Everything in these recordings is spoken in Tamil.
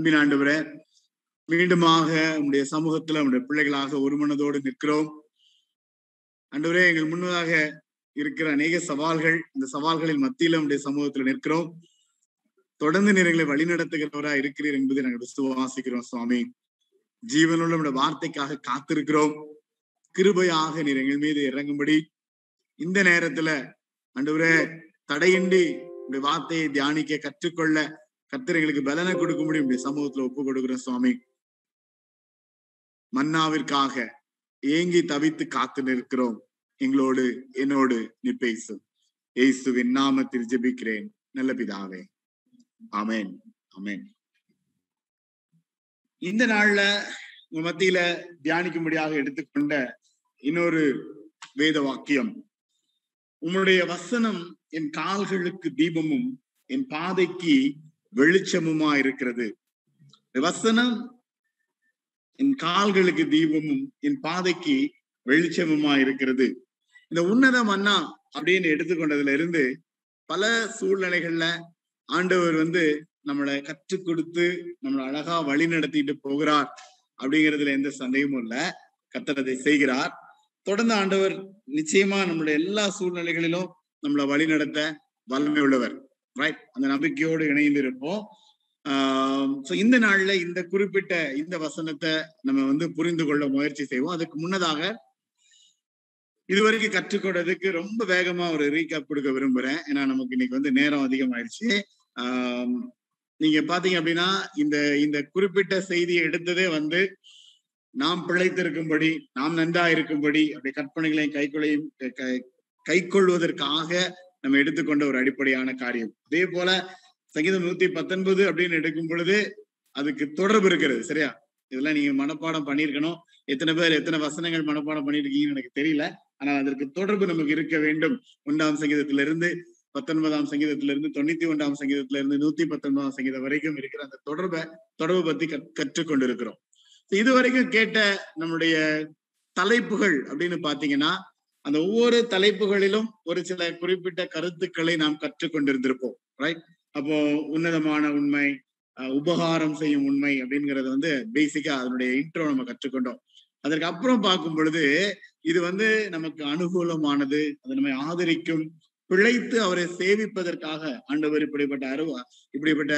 அன்பின் ஆண்டவரே மீண்டுமாக உங்களுடைய சமூகத்துல உங்களுடைய பிள்ளைகளாக ஒரு மனதோடு நிற்கிறோம். அன்றுவரே எங்கள் முன்னதாக இருக்கிற அநேக சவால்கள் இந்த சவால்களின் மத்தியில உங்களுடைய சமூகத்துல நிற்கிறோம். தொடர்ந்து நீர்களை வழிநடத்துகிறவரா இருக்கிறீர் என்பதை நாங்கள் விசுவாசிக்கிறோம் சுவாமி. ஜீவனுள்ள நம்முடைய வார்த்தைக்காக காத்திருக்கிறோம். கிருபையாக நீர் எங்கள் மீது இறங்கும்படி. இந்த நேரத்துல அன்றுவரே தடையின்றி உடைய வார்த்தையை தியானிக்க கற்றுக்கொள்ள கர்த்தர் எங்களுக்கு பலனை கொடுக்க முடியும். சமூகத்துல ஒப்பு கொடுக்கிறோம் சுவாமி. மன்னாவிற்காக ஏங்கி தவித்து காத்து நிற்கிறோம். எங்களோடு என்னோடு நீ பேசு. ஏசுவின் நாமத்தில் ஜெபிக்கிறேன். நல்ல பிதாவே. அமேன் அமேன் இந்த நாள்ல உங்க மத்தியில தியானிக்கும்படியாக எடுத்துக்கொண்ட இன்னொரு வேத வாக்கியம். உங்களுடைய வசனம் என் கால்களுக்கு தீபமும் என் பாதைக்கு வெளிச்சமுமா இருக்கிறது வசனம் என் கால்களுக்கு தீபமும் என் பாதைக்கு வெளிச்சமுமா இருக்கிறது இந்த உன்னத மன்னா அப்படின்னு எடுத்துக்கொண்டதுல இருந்து பல சூழ்நிலைகள்ல ஆண்டவர் வந்து நம்மளை கற்றுக் கொடுத்து நம்மளை அழகா வழி நடத்திட்டு போகிறார் அப்படிங்கிறதுல எந்த சந்தேகமும் இல்ல. கத்தரதை செய்கிறார். தொடர்ந்து ஆண்டவர் நிச்சயமா நம்மளுடைய எல்லா சூழ்நிலைகளிலும் நம்மளை வழி நடத்த வல்லமை உள்ளவர். ரைட் அந்த நம்பிக்கையோடு இணைந்து இருப்போம் ஆஹ் இந்த நாள்ல இந்த குறிப்பிட்ட இந்த வசனத்தை நம்ம வந்து புரிந்து கொள்ள முயற்சி செய்வோம். அதுக்கு முன்னதாக இதுவரைக்கும் கற்றுக்கொண்டதுக்கு ரொம்ப வேகமா ஒரு ரீகேப் கொடுக்க விரும்புறேன். ஏன்னா நமக்கு இன்னைக்கு வந்து நேரம் அதிகமாயிடுச்சு. ஆஹ் நீங்க பாத்தீங்க அப்படின்னா இந்த இந்த குறிப்பிட்ட செய்தியை எடுத்ததே வந்து நாம் பிழைத்திருக்கும்படி நாம் நன்றா இருக்கும்படி அப்படி கற்பனைகளையும் கைகொள்ளையும் கை கொள்வதற்காக நம்ம எடுத்துக்கொண்ட ஒரு அடிப்படையான காரியம். அதே போல சங்கீதம் நூத்தி பத்தொன்பது அப்படின்னு எடுக்கும் பொழுது அதுக்கு தொடர்பு இருக்கிறது சரியா? இதெல்லாம் நீங்க மனப்பாடம் பண்ணிருக்கணும் எத்தனை பேர் எத்தனை வசனங்கள் மனப்பாடம் பண்ணிருக்கீங்கன்னு எனக்கு தெரியல. ஆனா அதற்கு தொடர்பு நமக்கு இருக்க வேண்டும். ஒன்றாம் சங்கீதத்திலிருந்து பத்தொன்பதாம் சங்கீதத்திலிருந்து இருந்து தொண்ணூத்தி ஒன்றாம் சங்கீதத்துல இருந்து நூத்தி பத்தொன்பதாம் சங்கீதம் வரைக்கும் இருக்கிற அந்த தொடர்பை தொடர்பு பத்தி கற்றுக்கொண்டிருக்கிறோம். இது வரைக்கும் கேட்ட நம்முடைய தலைப்புகள் அப்படின்னு பாத்தீங்கன்னா அந்த ஒவ்வொரு தலைப்புகளிலும் ஒரு சில குறிப்பிட்ட கருத்துக்களை நாம் கற்றுக்கொண்டிருந்திருப்போம் ரைட் அப்போ உன்னதமான உண்மை உபகாரம் செய்யும் உண்மை அப்படிங்கறது வந்து பேசிக்கா அதனுடைய இன்ட்ரோ நம்ம கற்றுக்கொண்டோம். அதற்கு அப்புறம் பார்க்கும் பொழுது இது வந்து நமக்கு அனுகூலமானது அது நம்மை ஆதரிக்கும் பிழைத்து அவரை சேவிப்பதற்காக ஆண்டவர் இப்படிப்பட்ட அருவா இப்படிப்பட்ட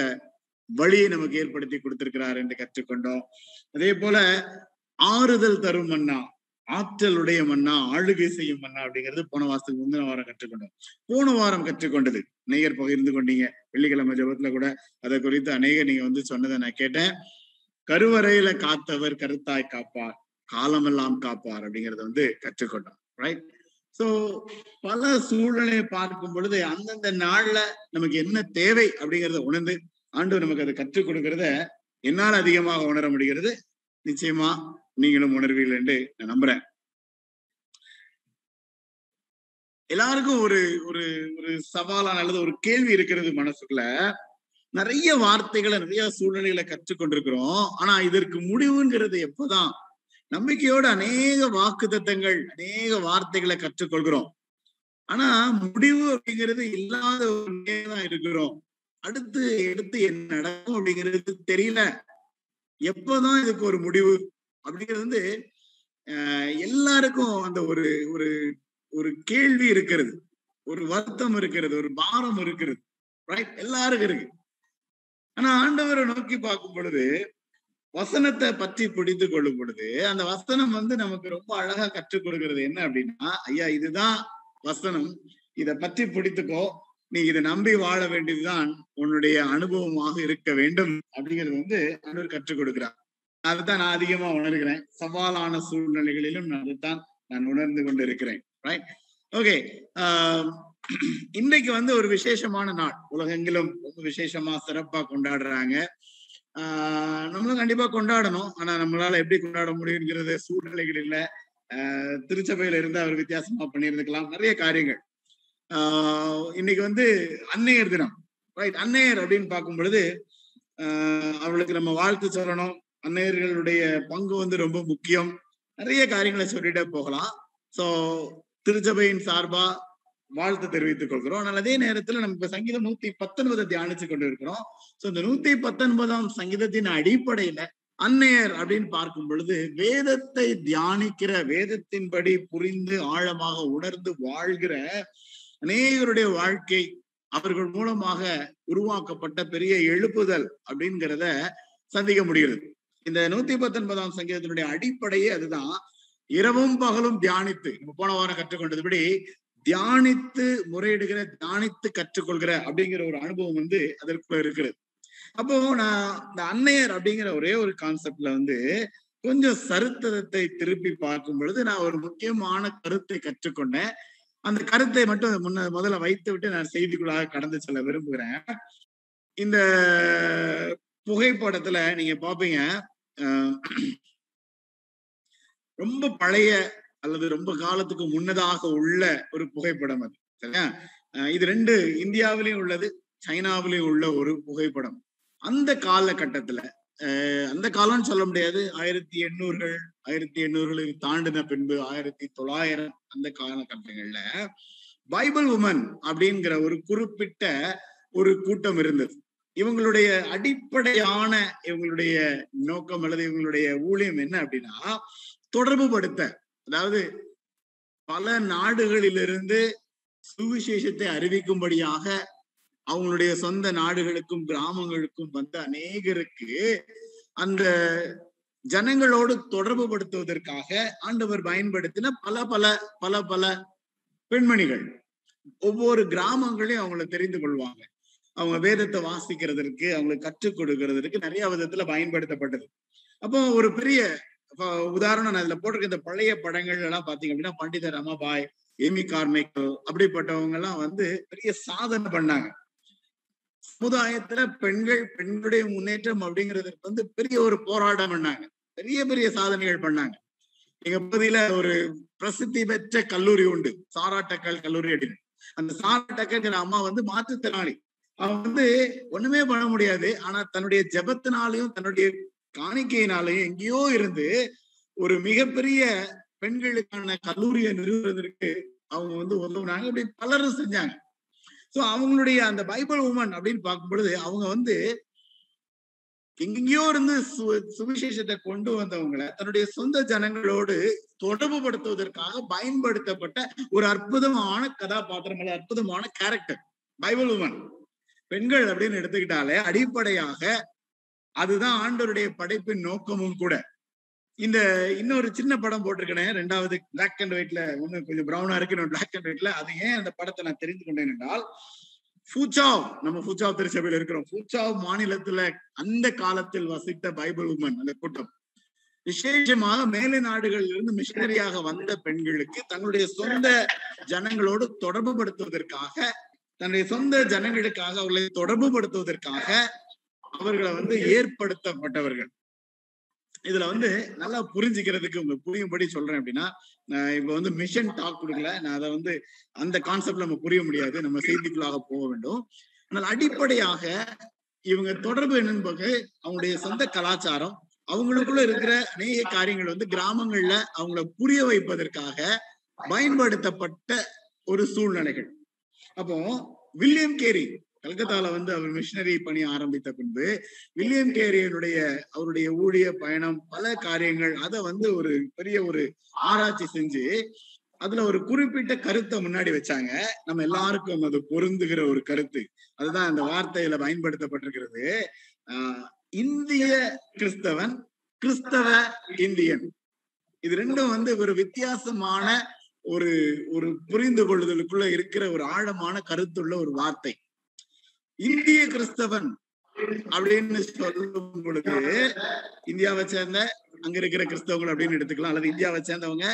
வழியை நமக்கு ஏற்படுத்தி கொடுத்திருக்கிறார் என்று கற்றுக்கொண்டோம். அதே போல ஆறுதல் தரும் மன்னா ஆற்றலுடைய மன்னா ஆளுகை செய்யும் மன்னா அப்படிங்கிறது போன வாரத்துக்கு முந்தின வாரம் கற்றுக்கொண்டோம். போன வாரம் கற்றுக்கொண்டது. நேயர் பகிர்ந்து கொண்டீங்க. வெள்ளிக்கிழமை ஜபத்துல கூட அதை குறித்து அநேக நீங்க வந்து சொன்னதை நான் கேட்டேன். கருவறையில காத்தவர் கருத்தாய் காப்பார் காலமெல்லாம் காப்பார் அப்படிங்கறத வந்து கற்றுக்கொண்டோம். ரைட் சோ பல சூழ்நிலையை பார்க்கும் பொழுது அந்தந்த நாள்ல நமக்கு என்ன தேவை அப்படிங்கறத உணர்ந்து ஆண்டு நமக்கு அதை கற்றுக் கொடுக்கறத என்னால் அதிகமாக உணர முடிகிறது. நிச்சயமா நீங்களும் உணர்வீர்கள் என்று நான் நம்புறேன். எல்லாருக்கும் ஒரு ஒரு ஒரு சவாலான அல்லது ஒரு கேள்வி இருக்கிறது மனசுக்குள்ள. நிறைய வார்த்தைகளை நிறைய சூழ்நிலைகளை கற்றுக்கொண்டிருக்கிறோம். ஆனா இதற்கு முடிவுங்கிறது எப்பதான்? நம்பிக்கையோட அநேக வாக்கு தத்தங்கள் அநேக வார்த்தைகளை கற்றுக்கொள்கிறோம். ஆனா முடிவு அப்படிங்கிறது இல்லாத ஒரு தான் இருக்கிறோம். அடுத்து எடுத்து என்ன நடக்கும் அப்படிங்கிறது தெரியல. எப்பதான் இதுக்கு ஒரு முடிவு? அப்படிங்கிறது வந்து எல்லாருக்கும் அந்த ஒரு ஒரு ஒரு கேள்வி இருக்கிறது. ஒரு வருத்தம் இருக்கிறது. ஒரு பாரம் இருக்கிறது. ரைட் எல்லாருக்கும் இருக்கு. ஆனா ஆண்டவரை நோக்கி பார்க்கும் பொழுது வசனத்தை பற்றி பிடித்து கொள்ளும் பொழுது அந்த வசனம் வந்து நமக்கு ரொம்ப அழகா கற்றுக் கொடுக்கிறது என்ன அப்படின்னா ஐயா இதுதான் வசனம். இத பற்றி பிடித்துக்கோ நீ இதை நம்பி வாழ வேண்டியதுதான் உன்னுடைய அனுபவமாக இருக்க வேண்டும் அப்படிங்கிறது வந்து ஆண்டவர் கற்றுக் கொடுக்கிறார். அதுதான் நான் அதிகமா உணர்கிறேன். சவாலான சூழ்நிலைகளிலும் அதைத்தான் நான் உணர்ந்து கொண்டு இருக்கிறேன் ரைட் ஓகே இன்னைக்கு வந்து ஒரு விசேஷமான நாள். உலகெங்கிலும் ரொம்ப விசேஷமா சிறப்பா கொண்டாடுறாங்க. ஆஹ் நம்மளும் கண்டிப்பா கொண்டாடணும். ஆனா நம்மளால எப்படி கொண்டாட முடியுங்கிறது சூழ்நிலைகள் இல்ல. ஆஹ் திருச்சபையில இருந்து அவர் வித்தியாசமா பண்ணியிருந்துக்கலாம். நிறைய காரியங்கள். ஆஹ் இன்னைக்கு வந்து அன்னையர் தினம். ரைட் அன்னையர் அப்படின்னு பார்க்கும் பொழுது ஆஹ் அவளுக்கு நம்ம வாழ்த்து சொல்லணும். அன்னையர்களுடைய பங்கு வந்து ரொம்ப முக்கியம். நிறைய காரியங்களை சொல்லிட்டே போகலாம். சோ திருச்சபையின் சார்பா வாழ்த்து தெரிவித்துக் கொள்கிறோம். ஆனால் அதே நேரத்துல நம்ம இப்ப சங்கீதம் நூத்தி பத்தொன்பதை தியானிச்சு கொண்டு இருக்கிறோம் சோ இந்த நூத்தி பத்தொன்பதாம் சங்கீதத்தின் அடிப்படையில அன்னையர் அப்படின்னு பார்க்கும் பொழுது வேதத்தை தியானிக்கிற வேதத்தின்படி புரிந்து ஆழமாக உணர்ந்து வாழ்கிற அநேகருடைய வாழ்க்கை அவர்கள் மூலமாக உருவாக்கப்பட்ட பெரிய எழுப்புதல் அப்படிங்கிறத சந்திக்க முடிகிறது. இந்த நூத்தி பத்தொன்பதாம் சங்கீதத்தினுடைய அடிப்படையே அதுதான். இரவும் பகலும் தியானித்து நம்ம போன வாரம் கற்றுக்கொண்டதுபடி தியானித்து முறையிடுகிற தியானித்து கற்றுக்கொள்கிற அப்படிங்கிற ஒரு அனுபவம் வந்து அதற்குள்ள இருக்கிறது. அப்போ நான் இந்த அன்னையர் அப்படிங்கிற ஒரே ஒரு கான்செப்ட்ல வந்து கொஞ்சம் சரித்திரத்தை திருப்பி பார்க்கும் பொழுது நான் ஒரு முக்கியமான கருத்தை கற்றுக்கொண்டேன். அந்த கருத்தை மட்டும் முன்ன முதல்ல வைத்து விட்டு நான் செய்திக்குள்ளாக கடந்து செல்ல விரும்புகிறேன். இந்த புகைப்படத்துல நீங்க பாப்பீங்க ரொம்ப பழைய அல்லது ரொம்ப காலத்துக்கு முன்னதாக உள்ள ஒரு புகைப்படம் அது சரியா? இது ரெண்டு இந்தியாவிலையும் உள்ளது சைனாவிலையும் உள்ள ஒரு புகைப்படம். அந்த காலகட்டத்துல அந்த காலம்னு சொல்ல முடியாது ஆயிரத்தி எண்ணூறுகள் ஆயிரத்தி எண்ணூறுகளை தாண்டின பின்பு ஆயிரத்தி தொள்ளாயிரம் அந்த காலகட்டங்கள்ல பைபிள் உமன் அப்படிங்கிற ஒரு குறிப்பிட்ட ஒரு கூட்டம் இருந்தது. இவங்களுடைய அடிப்படையான இவங்களுடைய நோக்கம் அல்லது இவங்களுடைய ஊழியம் என்ன அப்படின்னா தொடர்பு படுத்த. அதாவது பல நாடுகளிலிருந்து சுவிசேஷத்தை அறிவிக்கும்படியாக அவங்களுடைய சொந்த நாடுகளுக்கும் கிராமங்களுக்கும் வந்த அநேகருக்கு அந்த ஜனங்களோடு தொடர்பு படுத்துவதற்காக ஆண்டவர் பயன்படுத்தின பல பல பல பல பெண்மணிகள். ஒவ்வொரு கிராமங்களையும் அவங்கள தெரிந்து கொள்வாங்க. அவங்க வேதத்தை வாசிக்கிறதற்கு அவங்களுக்கு கற்றுக் கொடுக்கறதற்கு நிறைய விதத்துல பயன்படுத்தப்பட்டது. அப்போ ஒரு பெரிய உதாரணம் நான் இதுல போட்டிருக்க இந்த பழைய படங்கள் எல்லாம் பாத்தீங்க அப்படின்னா பண்டிதர் ரமாபாய் எமி கார்மைக்கல் அப்படிப்பட்டவங்க எல்லாம் வந்து பெரிய சாதனை பண்ணாங்க. சமுதாயத்துல பெண்கள் பெண்களுடைய முன்னேற்றம் அப்படிங்கிறதுக்கு வந்து பெரிய ஒரு போராட்டம் பண்ணாங்க. பெரிய பெரிய சாதனைகள் பண்ணாங்க. எங்க பகுதியில ஒரு பிரசித்தி பெற்ற கல்லூரி உண்டு. சாராட்டக்கல் கல்லூரி அப்படின்னு. அந்த சாராட்டக்கல்ங்கிற அம்மா வந்து மாற்றுத்திறனாளி. அவன் வந்து ஒண்ணுமே பண்ண முடியாது. ஆனா தன்னுடைய ஜபத்தினாலையும் தன்னுடைய காணிக்கையினாலையும் எங்கேயோ இருந்து ஒரு மிகப்பெரிய பெண்களுக்கான கல்லூரியை நிறுவுறதற்கு அவங்க வந்து உதவுனாங்க. அப்படி பலரும் செஞ்சாங்க. சோ அவங்களுடைய அந்த பைபிள் உமன் அப்படின்னு பார்க்கும் பொழுது அவங்க வந்து எங்கெங்கயோ இருந்து சு சுவிசேஷத்தை கொண்டு வந்தவங்களை தன்னுடைய சொந்த ஜனங்களோடு தொடர்பு படுத்துவதற்காக பயன்படுத்தப்பட்ட ஒரு அற்புதமான கதாபாத்திரம் அல்லது அற்புதமான கேரக்டர் பைபிள் உமன் பெண்கள் அப்படின்னு எடுத்துக்கிட்டாலே அடிப்படையாக அதுதான் ஆண்டவருடைய படைப்பின் நோக்கமும் கூட. இந்த இன்னொரு சின்ன படம் போட்டிருக்கேன் ரெண்டாவது பிளாக் அண்ட் ஒயிட்ல ஒண்ணு கொஞ்சம் ப்ரௌனா இருக்கு இன்னொரு பிளாக் அண்ட் ஒயிட்ல அது ஏன் அந்த படத்தை நான் தெரிந்து கொண்டேன் என்றால் ஃபூச்சாவ் நம்ம ஃபூச்சாவ் திருச்சபையில் இருக்கிறோம். ஃபூச்சாவ் மாநிலத்துல அந்த காலத்தில் வசித்த பைபிள் உமன் அந்த கூட்டம். விசேஷமாக மேலை நாடுகளில் இருந்து மிஷினரியாக வந்த பெண்களுக்கு தங்களுடைய சொந்த ஜனங்களோடு தொடர்பு படுத்துவதற்காக தன்னுடைய சொந்த ஜனங்களுக்காக அவர்களை தொடர்பு படுத்துவதற்காக அவர்களை வந்து ஏற்படுத்தப்பட்டவர்கள். இதுல வந்து நல்லா புரிஞ்சுக்கிறதுக்கு உங்க புரியும்படி சொல்றேன் அப்படின்னா நான் இப்ப வந்து மிஷன் டாக் கொடுக்கல. நான் அதை வந்து அந்த கான்செப்ட் நம்ம புரிய முடியாது. நம்ம செய்திக்குள்ளாக போக வேண்டும். ஆனால் அடிப்படையாக இவங்க தொடர்பு என்னன்னு அவங்களுடைய சொந்த கலாச்சாரம். அவங்களுக்குள்ள இருக்கிற அநேக காரியங்கள் வந்து கிராமங்கள்ல அவங்கள புரிய வைப்பதற்காக பயன்படுத்தப்பட்ட ஒரு சூழ்நிலைகள். அப்போ வில்லியம் கேரி கல்கத்தால வந்து அவர் மிஷினரி பணி ஆரம்பித்த பின்பு வில்லியம் கேரியனுடைய அவருடைய ஊழிய பயணம் பல காரியங்கள் அதை வந்து ஒரு பெரிய ஒரு ஆராய்ச்சி செஞ்சு அதுல ஒரு குறிப்பிட்ட கருத்தை முன்னாடி வச்சாங்க. நம்ம எல்லாருக்கும் அது பொருந்துகிற ஒரு கருத்து. அதுதான் அந்த வார்த்தையில பயன்படுத்தப்பட்டிருக்கிறது. ஆஹ் இந்திய கிறிஸ்தவன் கிறிஸ்தவ இந்தியன். இது ரெண்டும் வந்து ஒரு வித்தியாசமான ஒரு ஒரு புரிந்து கொள்ளுதலுக்குள்ள இருக்கிற ஒரு ஆழமான கருத்துள்ள ஒரு வார்த்தை. இந்திய கிறிஸ்தவன் அப்படின்னு சொல்லும் பொழுது இந்தியாவை சேர்ந்த அங்க இருக்கிற கிறிஸ்தவங்கள் அப்படின்னு எடுத்துக்கலாம். அல்லது இந்தியாவை சேர்ந்தவங்க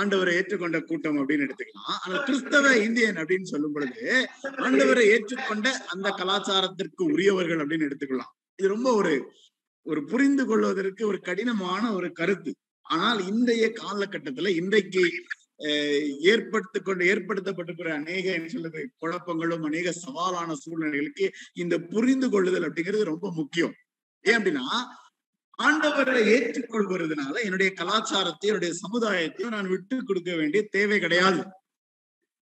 ஆண்டவரை ஏற்றுக்கொண்ட கூட்டம் அப்படின்னு எடுத்துக்கலாம். ஆனா கிறிஸ்தவ இந்தியன் அப்படின்னு சொல்லும் பொழுது ஆண்டவரை ஏற்றுக்கொண்ட அந்த கலாச்சாரத்திற்கு உரியவர்கள் அப்படின்னு எடுத்துக்கலாம். இது ரொம்ப ஒரு ஒரு புரிந்து கொள்வதற்கு ஒரு கடினமான ஒரு கருத்து. ஆனால் இன்றைய காலகட்டத்துல இன்றைக்கு ஏற்படுத்த கொண்டு ஏற்படுத்தப்பட்டிருக்கிற அநேக என்ன சொல்றது குழப்பங்களும் அநேக சவாலான சூழ்நிலைகளுக்கு இந்த புரிந்து கொள்ளுதல் அப்படிங்கிறது ரொம்ப முக்கியம். ஏன் அப்படின்னா ஆண்டவரை ஏற்றுக்கொள்வதனால என்னுடைய கலாச்சாரத்தையும் என்னுடைய சமுதாயத்தையும் நான் விட்டு கொடுக்க வேண்டிய தேவை கிடையாது.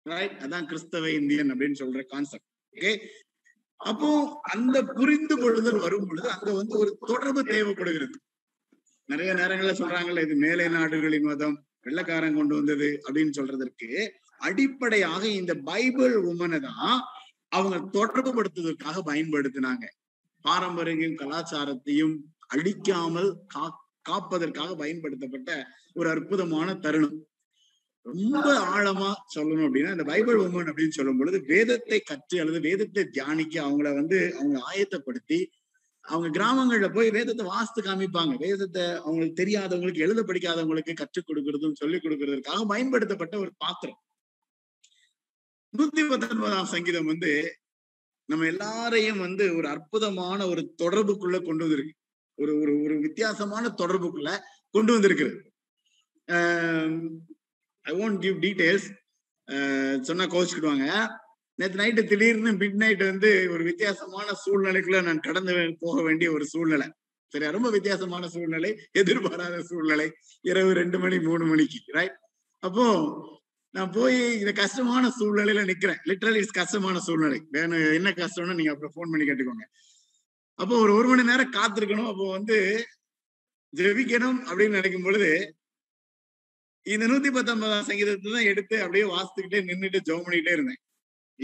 ரைட் அதான் கிறிஸ்தவ இந்தியன் அப்படின்னு சொல்ற கான்செப்ட் ஓகே அப்போ அந்த புரிந்து கொள்ளுதல் வரும் பொழுது அங்க வந்து ஒரு தொடர்பு தேவைப்படுகிறது. நிறைய நேரங்கள்ல சொல்றாங்கல்ல இது மேலை நாடுகளின் மதம் வெள்ளக்காரன் கொண்டு வந்தது அப்படின்னு சொல்றதற்கு அடிப்படையாக இந்த பைபிள் உமனை தான் அவங்க தொடர்பு படுத்துவதற்காக பயன்படுத்தினாங்க. பாரம்பரியம் கலாச்சாரத்தையும் அழிக்காமல் கா காப்பதற்காக பயன்படுத்தப்பட்ட ஒரு அற்புதமான தருணம். ரொம்ப ஆழமா சொல்லணும் அப்படின்னா இந்த பைபிள் உமன் அப்படின்னு சொல்லும் பொழுது வேதத்தை கற்று அல்லது வேதத்தை தியானிக்க அவங்கள வந்து அவங்க ஆயத்தப்படுத்தி அவங்க கிராமங்கள்ல போய் வேதத்தை வாஸ்து காமிப்பாங்க. வேதத்தை அவங்களுக்கு தெரியாதவங்களுக்கு எழுத படிக்காதவங்களுக்கு கற்றுக் கொடுக்கறதும் சொல்லிக் கொடுக்கறதுக்காக பயன்படுத்தப்பட்ட ஒரு பாத்திரம். நூத்தி பத்தொன்பதாம் சங்கீதம் வந்து நம்ம எல்லாரையும் வந்து ஒரு அற்புதமான ஒரு தொடர்புக்குள்ள கொண்டு வந்திருக்கு. ஒரு ஒரு ஒரு வித்தியாசமான தொடர்புக்குள்ள கொண்டு வந்திருக்கிறது. ஐ ஒன்ட் கிவ் டீடைல்ஸ் சொன்னா கோச்சுக்கிடுவாங்க நேற்று நைட்டு திடீர்னு மிட் நைட் வந்து ஒரு வித்தியாசமான சூழ்நிலைக்குள்ள நான் கடந்து போக வேண்டிய ஒரு சூழ்நிலை. சரியா? ரொம்ப வித்தியாசமான சூழ்நிலை எதிர்பாராத சூழ்நிலை. இரவு ரெண்டு மணி மூணு மணிக்கு ரைட் அப்போ நான் போய் இந்த கஷ்டமான சூழ்நிலையில நிக்கிறேன். லிட்டரலி இட்ஸ் கஷ்டமான சூழ்நிலை. வேணும் என்ன கஷ்டம்னு நீங்க அப்புறம் ஃபோன் பண்ணி கேட்டுக்கோங்க. அப்போ ஒரு ஒரு மணி நேரம் காத்திருக்கணும். அப்போ வந்து ஜெபிக்கணும் அப்படின்னு நினைக்கும் பொழுது இந்த நூத்தி பத்தொன்பதாம் சங்கீதத்தை தான் எடுத்து அப்படியே வாசித்துக்கிட்டே நின்றுட்டு ஜோம் பண்ணிக்கிட்டே இருந்தேன்.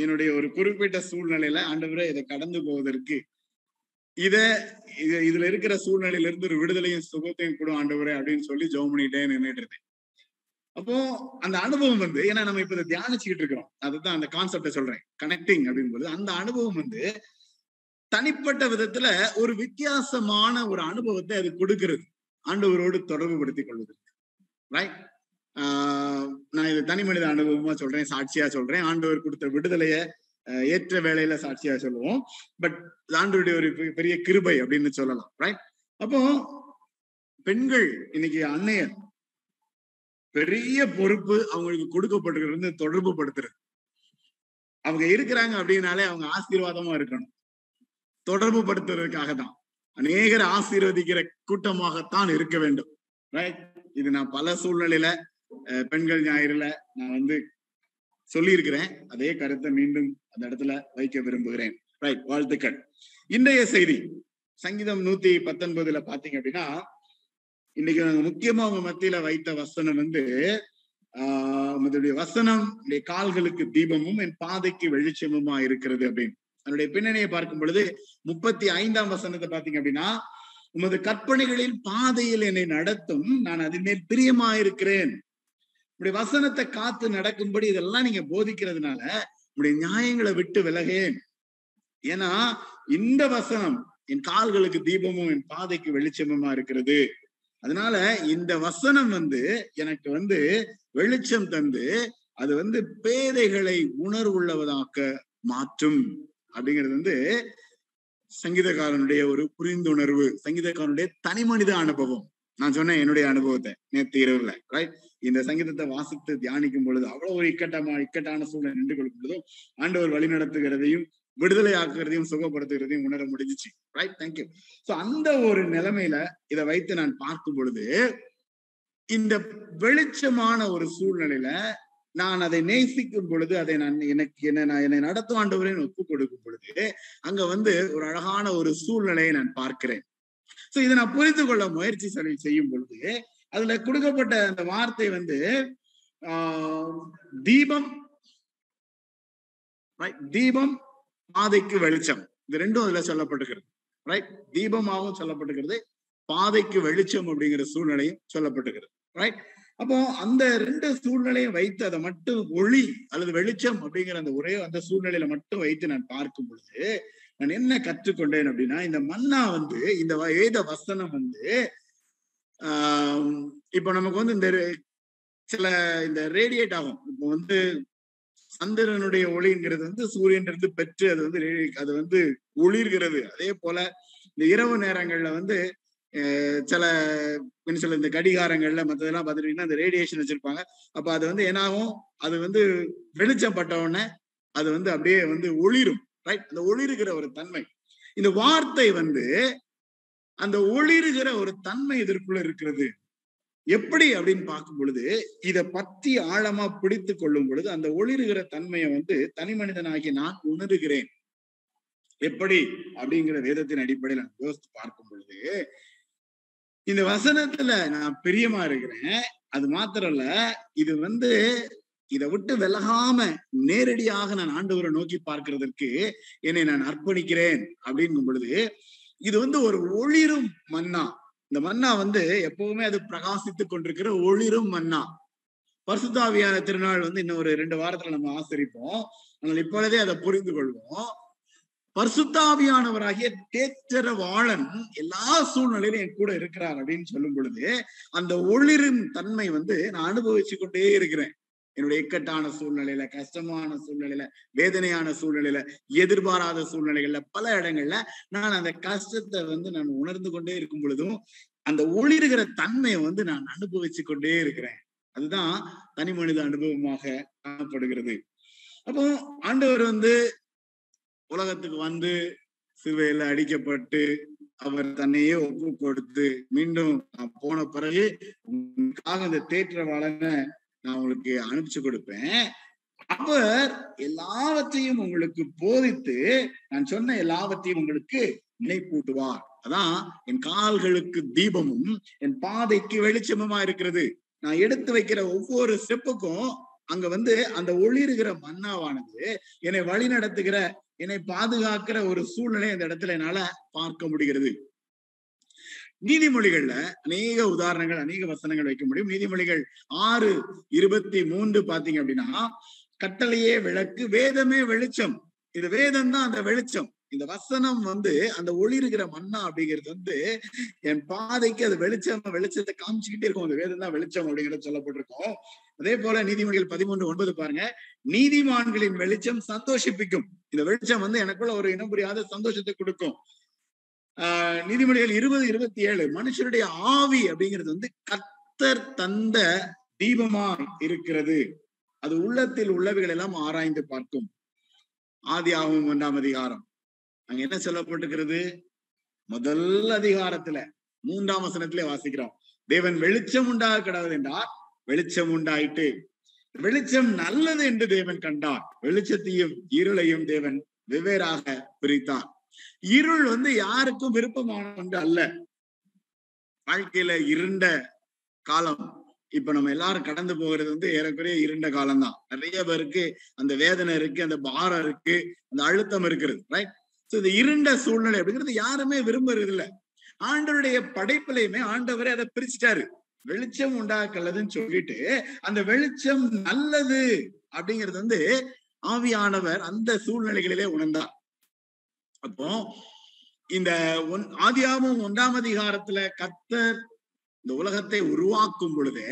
என்னுடைய ஒரு குறிப்பிட்ட சூழ்நிலையில ஆண்டவரை இதை கடந்து போவதற்கு. இத இது இதுல இருக்கிற சூழ்நிலையில இருந்து ஒரு விடுதலையும் சுகத்தையும் கூட ஆண்டவரே அப்படின்னு சொல்லி ஜோம் பண்ணிட்டேன் நின்றுட்டு இருந்தேன். அப்போ அந்த அனுபவம் வந்து ஏன்னா நம்ம இப்ப இதை தியானிச்சுக்கிட்டு இருக்கிறோம். அதுதான் அந்த கான்செப்டை சொல்றேன். கனெக்டிங் அப்படிங்கும்போது அந்த அனுபவம் வந்து தனிப்பட்ட விதத்துல ஒரு வித்தியாசமான ஒரு அனுபவத்தை அது கொடுக்கிறது. ஆண்டவரோடு தொடர்பு படுத்திக் கொள்வதற்கு ரைட் நான் இது தனி மனித அனுபவமா சொல்றேன் சாட்சியா சொல்றேன். ஆண்டவர் கொடுத்த விடுதலைய ஏற்ற வேலையில சாட்சியா சொல்லுவோம். பட் ஆண்டவருடைய ஒரு பெரிய கிருபை அப்படின்னு சொல்லலாம் ரைட் அப்போ பெண்கள் இன்னைக்கு அன்னையர் பெரிய பொறுப்பு அவங்களுக்கு கொடுக்கப்பட்டிருக்கிறது தொடர்பு படுத்துறது. அவங்க இருக்கிறாங்க அப்படின்னாலே அவங்க ஆசீர்வாதமா இருக்கணும். தொடர்பு படுத்துறதுக்காக தான். அநேகர் ஆசீர்வதிக்கிற கூட்டமாகத்தான் இருக்க வேண்டும் ரைட் இது நான் பல சூழ்நிலையில பெண்கள் ஞாயிறுல நான் வந்து சொல்லியிருக்கிறேன். அதே கருத்தை மீண்டும் அந்த இடத்துல வைக்க விரும்புகிறேன். ரைட் வாழ்த்துக்கள். இன்றைய செய்தி சங்கீதம் நூத்தி பத்தொன்பதுல பாத்தீங்க அப்படின்னா இன்னைக்கு நாங்க முக்கியமா உங்க மத்தியில வைத்த வசனம் வந்து ஆஹ் உங்களுடைய வசனம் கால்களுக்கு தீபமும் என் பாதைக்கு வெளிச்சமுமா இருக்கிறது அப்படின்னு. அதனுடைய பின்னணியை பார்க்கும் பொழுது முப்பத்தி ஐந்தாம் வசனத்தை பாத்தீங்க அப்படின்னா உமது கற்பனைகளில் பாதையில் என்னை நடத்தும் நான் அதன் மேல் பிரியமா இப்படி வசனத்தை காத்து நடக்கும்படி இதெல்லாம் நீங்க போதிக்கிறதுனால உடைய நியாயங்களை விட்டு விலகேன். ஏன்னா இந்த வசனம் என் கால்களுக்கு தீபமும் என் பாதைக்கு வெளிச்சமுமா இருக்கிறது. அதனால இந்த வசனம் வந்து எனக்கு வந்து வெளிச்சம் தந்து அது வந்து பேதைகளை உணர்வுள்ளவதாக்க மாற்றும். அப்படிங்கிறது வந்து சங்கீதக்காரனுடைய ஒரு புரிந்துணர்வு சங்கீதக்காரனுடைய தனி மனித அனுபவம். நான் சொன்னேன் என்னுடைய அனுபவத்தை நேற்று இரவுல ரைட் இந்த சங்கீதத்தை வாசித்து தியானிக்கும் பொழுது அவ்வளவு ஒரு இக்கட்டமா இக்கட்டான சூழ்நிலை நின்று கொள்ளும் பொழுதும் ஆண்டவர் வழி நடத்துகிறதையும் விடுதலை ஆக்குறதையும் சுகப்படுத்துகிறதையும் உணர முடிஞ்சிச்சு. ரைட் தேங்க்யூ சோ அந்த ஒரு நிலைமையில இதை வைத்து நான் பார்க்கும் பொழுது இந்த வெளிச்சமான ஒரு சூழ்நிலையில நான் அதை நேசிக்கும் பொழுது அதை நான் எனக்கு என்ன நான் என்னை நடத்தும் ஆண்டவரேன் ஒப்பு கொடுக்கும் பொழுது அங்க வந்து ஒரு அழகான ஒரு சூழ்நிலையை நான் பார்க்கிறேன். சோ இதை நான் புரிந்து கொள்ள முயற்சி செய்யும் பொழுது அதுல கொடுக்கப்பட்ட அந்த வார்த்தை வந்து ஆஹ் தீபம் தீபம் பாதைக்கு வெளிச்சம். இது ரெண்டும் அதுல சொல்லப்பட்டுகிறது ரைட் தீபமாகவும் சொல்லப்பட்டுகிறது பாதைக்கு வெளிச்சம் அப்படிங்கிற சூழ்நிலையும் சொல்லப்பட்டுகிறது ரைட் அப்போ அந்த ரெண்டு சூழ்நிலையும் வைத்து அதை மட்டும் ஒளி அல்லது வெளிச்சம் அப்படிங்கிற அந்த ஒரே அந்த சூழ்நிலையில மட்டும் வைத்து நான் பார்க்கும் பொழுது நான் என்ன கற்றுக்கொண்டேன் அப்படின்னா இந்த மன்னா வந்து இந்த வேத வசனம் வந்து இப்போ நமக்கு வந்து இந்த சில இந்த ரேடியேட் ஆகும். இப்போ வந்து சந்திரனுடைய ஒளிங்கிறது வந்து சூரியன் இருந்து பெற்று அது வந்து அது வந்து ஒளிர்கிறது. அதே போல இந்த இரவு நேரங்கள்ல வந்து சில என்ன சொல்ல இந்த கடிகாரங்கள்ல மற்றதெல்லாம் பார்த்துட்டீங்கன்னா அந்த ரேடியேஷன் வச்சிருப்பாங்க. அப்ப அது வந்து என்னாகும்? அது வந்து வெளிச்சம் பட்ட உடனே அது வந்து அப்படியே வந்து ஒளிரும் ரைட் அந்த ஒளிருகிற ஒரு தன்மை. இந்த வார்த்தை வந்து அந்த ஒளிருகிற ஒரு தன்மை இதற்குள்ள இருக்கிறது. எப்படி அப்படின்னு பார்க்கும் பொழுது இதை பத்தி ஆழமா பிடித்து கொள்ளும் பொழுது அந்த ஒளிருகிற தன்மையை வந்து தனி மனிதனாகி நான் உணர்கிறேன். எப்படி? அப்படிங்கிற வேதத்தின் அடிப்படையில் நான் யோசித்து பார்க்கும் பொழுது இந்த வசனத்துல நான் பிரியமா இருக்கிறேன். அது மாத்திரம் இல்ல இது வந்து இதை விட்டு விலகாம நேரடியாக நான் ஆண்டவரை நோக்கி பார்க்கிறதற்கு என்னை நான் அர்ப்பணிக்கிறேன். அப்படிங்கும் பொழுது இது வந்து ஒரு ஒளிரும் மன்னா. இந்த மன்னா வந்து எப்பவுமே அது பிரகாசித்துக் கொண்டிருக்கிற ஒளிரும் மன்னா. பரிசுத்தாவியான திருநாள் வந்து இன்னும் ஒரு ரெண்டு வாரத்துல நம்ம ஆசரிப்போம். ஆனால் இப்பொழுதே அதை புரிந்து கொள்வோம். பரிசுத்தாவியானவராகிய தேற்றரவாளன் எல்லா சூழ்நிலையிலும் என் கூட இருக்கிறார் அப்படின்னு சொல்லும் பொழுது அந்த ஒளிரும் தன்மை வந்து நான் அனுபவிச்சு கொண்டே இருக்கிறேன். என்னுடைய இக்கட்டான சூழ்நிலையில கஷ்டமான சூழ்நிலையில வேதனையான சூழ்நிலையில எதிர்பாராத சூழ்நிலைகள்ல பல இடங்கள்ல நான் அந்த கஷ்டத்தை வந்து நான் உணர்ந்து கொண்டே இருக்கும் பொழுதும் அந்த ஒளிருகிற தன்மையை வந்து நான் அனுபவிச்சு கொண்டே இருக்கிறேன். அதுதான் தனி மனித அனுபவமாக காணப்படுகிறது. அப்போ ஆண்டவர் வந்து உலகத்துக்கு வந்து சிலுவையில அடிக்கப்பட்டு அவர் தன்னையே ஒப்பு கொடுத்து மீண்டும் போன பிறகு உங்களுக்காக இந்த தேற்றவாளனை நான் உங்களுக்கு அனுப்பிச்சு கொடுப்பேன். அவர் எல்லாவற்றையும் உங்களுக்கு போதித்து நான் சொன்ன எல்லாவற்றையும் உங்களுக்கு நினைப்பூட்டுவார். அதான் என் கால்களுக்கு தீபமும் என் பாதைக்கு வெளிச்சமுமா இருக்கிறது. நான் எடுத்து வைக்கிற ஒவ்வொரு ஸ்டெப்புக்கும் அங்க வந்து அந்த ஒளிருகிற மன்னாவானது என்னை வழி நடத்துகிற என்னை பாதுகாக்கிற ஒரு சூழ்நிலை அந்த இடத்துல என்னால பார்க்க முடிகிறது. நீதிமொழிகள்ல அநேக உதாரணங்கள் அநேக வசனங்கள் வைக்க முடியும். நீதிமொழிகள் ஆறு இருபத்தி மூன்று பாத்தீங்க அப்படின்னா கட்டளையே விளக்கு வேதமே வெளிச்சம். இது வேதம் தான் அந்த வெளிச்சம். இந்த வசனம் வந்து அந்த ஒளிருகிற மன்னா அப்படிங்கிறது வந்து என் பாதைக்கு அது வெளிச்சம் வெளிச்சத்தை காமிச்சுக்கிட்டே இருக்கும். அந்த வேதம் தான் வெளிச்சம் அப்படிங்கிறத சொல்லப்பட்டிருக்கோம். அதே போல நீதிமொழிகள் பதிமூன்று ஒன்பது பாருங்க. நீதிமான்களின் வெளிச்சம் சந்தோஷிப்பிக்கும். இந்த வெளிச்சம் வந்து எனக்குள்ள ஒரு இனம் புரியாத சந்தோஷத்தை கொடுக்கும். நீதிமொழிகள் இருபது இருபத்தி ஏழு மனுஷருடைய ஆவி அப்படிங்கிறது வந்து கத்தர் தந்த தீபமாய் இருக்கிறது. அது உள்ளத்தில் உள்ளவைகள் எல்லாம் ஆராய்ந்து பார்க்கும். ஆதி ஆகும் ஒன்றாம் அதிகாரம். அங்க என்ன சொல்லப்பட்டிருக்கிறது? முதல் அதிகாரத்துல மூன்றாம் வசனத்திலே வாசிக்கிறோம். தேவன் வெளிச்சம் உண்டாக கிடவது என்றார் வெளிச்சம் உண்டாயிட்டு வெளிச்சம் நல்லது என்று தேவன் கண்டார். வெளிச்சத்தையும் இருளையும் தேவன் வெவ்வேறாக பிரித்தார். இருள் வந்து யாருக்கும் விருப்பமான ஒன்று அல்ல. வாழ்க்கையில இருண்ட காலம். இப்ப நம்ம எல்லாரும் கடந்து போகிறது வந்து ஏறக்குறைய இருண்ட காலம் தான் நிறைய பேருக்கு அந்த வேதனை இருக்கு அந்த பாரம் இருக்கு அந்த அழுத்தம் இருக்கிறது ரைட் இந்த இருண்ட சூழ்நிலை அப்படிங்கிறது யாருமே விரும்புறது இல்ல. ஆண்டவருடைய படைப்புலையுமே ஆண்டவரே அதை பிரிச்சுட்டாரு. வெளிச்சம் உண்டாக்கலதுன்னு சொல்லிட்டு அந்த வெளிச்சம் நல்லது அப்படிங்கிறது வந்து ஆவியானவர் அந்த சூழ்நிலைகளிலே உணர்ந்தார். அப்போ இந்த ஒன் ஆதியாமும் ஒன்றாம் அதிகாரத்துல கத்தர் இந்த உலகத்தை உருவாக்கும் பொழுது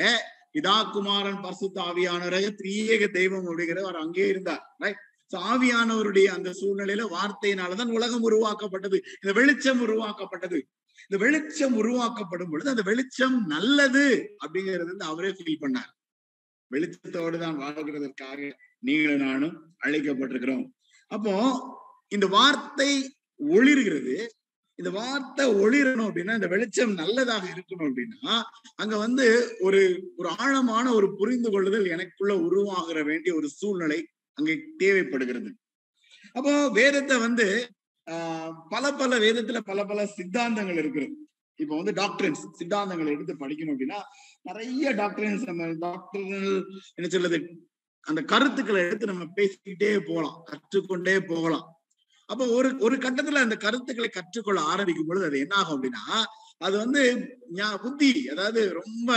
பிதா குமாரன் பரிசுத்த ஆவியானவராக திரியேக தெய்வம் அப்படிங்கிறவர் அங்கே இருந்தார். ரைட் ஆவியானவருடைய அந்த சூழ்நிலையில வார்த்தையினாலதான் உலகம் உருவாக்கப்பட்டது. இந்த வெளிச்சம் உருவாக்கப்பட்டது. இந்த வெளிச்சம் உருவாக்கப்படும் பொழுது அந்த வெளிச்சம் நல்லது அப்படிங்கிறது வந்து அவரே ஃபீல் பண்ணார். வெளிச்சத்தோடு தான் வாழ்கிறதற்காக நீங்களும் நானும் அழைக்கப்பட்டிருக்கிறோம். அப்போ இந்த வார்த்தை ஒளிர்கிறது. இந்த வார்த்தை ஒளிரணும் அப்படின்னா இந்த வெளிச்சம் நல்லதாக இருக்கணும் அப்படின்னா அங்க வந்து ஒரு ஒரு ஆழமான ஒரு புரிந்து கொள்ளுதல் எனக்குள்ள உருவாகிற வேண்டிய ஒரு சூழ்நிலை அங்கே தேவைப்படுகிறது. அப்போ வேதத்தை வந்து ஆஹ் பல பல வேதத்துல பல பல சித்தாந்தங்கள் இருக்கிறது இப்போ வந்து டாக்டர்ஸ் சித்தாந்தங்களை எடுத்து படிக்கணும் அப்படின்னா நிறைய டாக்டரின்ஸ் நம்ம டாக்டர்கள் என்ன சொல்றது? அந்த கருத்துக்களை எடுத்து நம்ம பேசிக்கிட்டே போகலாம் கற்றுக்கொண்டே போகலாம். அப்போ ஒரு ஒரு கட்டத்துல அந்த கருத்துக்களை கற்றுக்கொள்ள ஆரம்பிக்கும் பொழுது அது என்ன ஆகும் அப்படின்னா அது வந்து புத்தி அதாவது ரொம்ப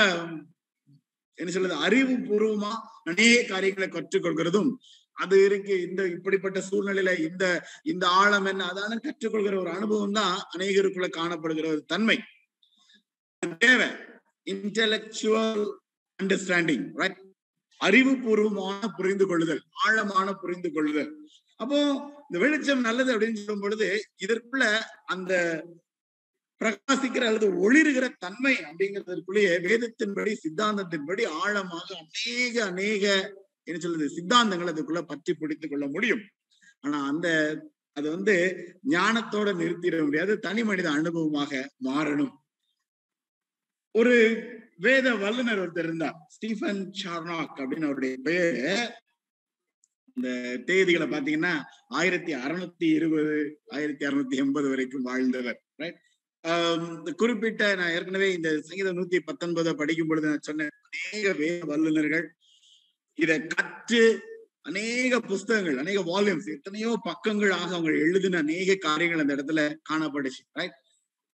என்ன சொல்றது அறிவு பூர்வமா அநேக காரியங்களை கற்றுக்கொள்கிறதும் அது இருக்கு இந்த இப்படிப்பட்ட சூழ்நிலையில இந்த இந்த ஆழம் என்ன அதான கற்றுக்கொள்கிற ஒரு அனுபவம் தான் அநேகருக்குள்ள காணப்படுகிற ஒரு தன்மை. தேவை. இன்டெலக்சுவல் அண்டர்ஸ்டாண்டிங் ரைட் அறிவுபூர்வமான புரிந்து கொள்ளுதல் ஆழமான புரிந்து கொள்ளுதல் அப்போ இந்த வெளிச்சம் நல்லது அப்படின்னு சொல்லும் பொழுது இதற்குள்ள அந்த பிரகாசிக்கிற அல்லது ஒளிருகிற தன்மை அப்படிங்கிறதுக்குள்ளேயே வேதத்தின்படி சித்தாந்தத்தின்படி ஆழமாக அநேக அநேக என்ன சொல்றது சித்தாந்தங்கள் அதுக்குள்ள பற்றி பிடித்துக் கொள்ள முடியும். ஆனா அந்த அது வந்து ஞானத்தோட நிறுத்திட முடியாது தனி மனித அனுபவமாக மாறணும். ஒரு வேத வல்லுநர் ஒருத்தர் இருந்தார் ஸ்டீஃபன் சார்னாக் அப்படின்னு அவருடைய பேரு இந்த தேதிகளை பாத்தீங்கன்னா ஆயிரத்தி அறுநூத்தி இருபது ஆயிரத்தி அறுநூத்தி எண்பது வரைக்கும் வாழ்ந்தவர் ரைட் குறிப்பிட்ட நான் ஏற்கனவே இந்த சங்கீதம் நூத்தி பத்தொன்பதை படிக்கும் பொழுது நான் சொன்னேன் அநேக வேத வல்லுநர்கள் இதை கற்று அநேக புஸ்தகங்கள் அநேக வால்யூம்ஸ் எத்தனையோ பக்கங்களாக அவங்க எழுதின அநேக காரியங்கள் அந்த இடத்துல காணப்படுச்சு ரைட்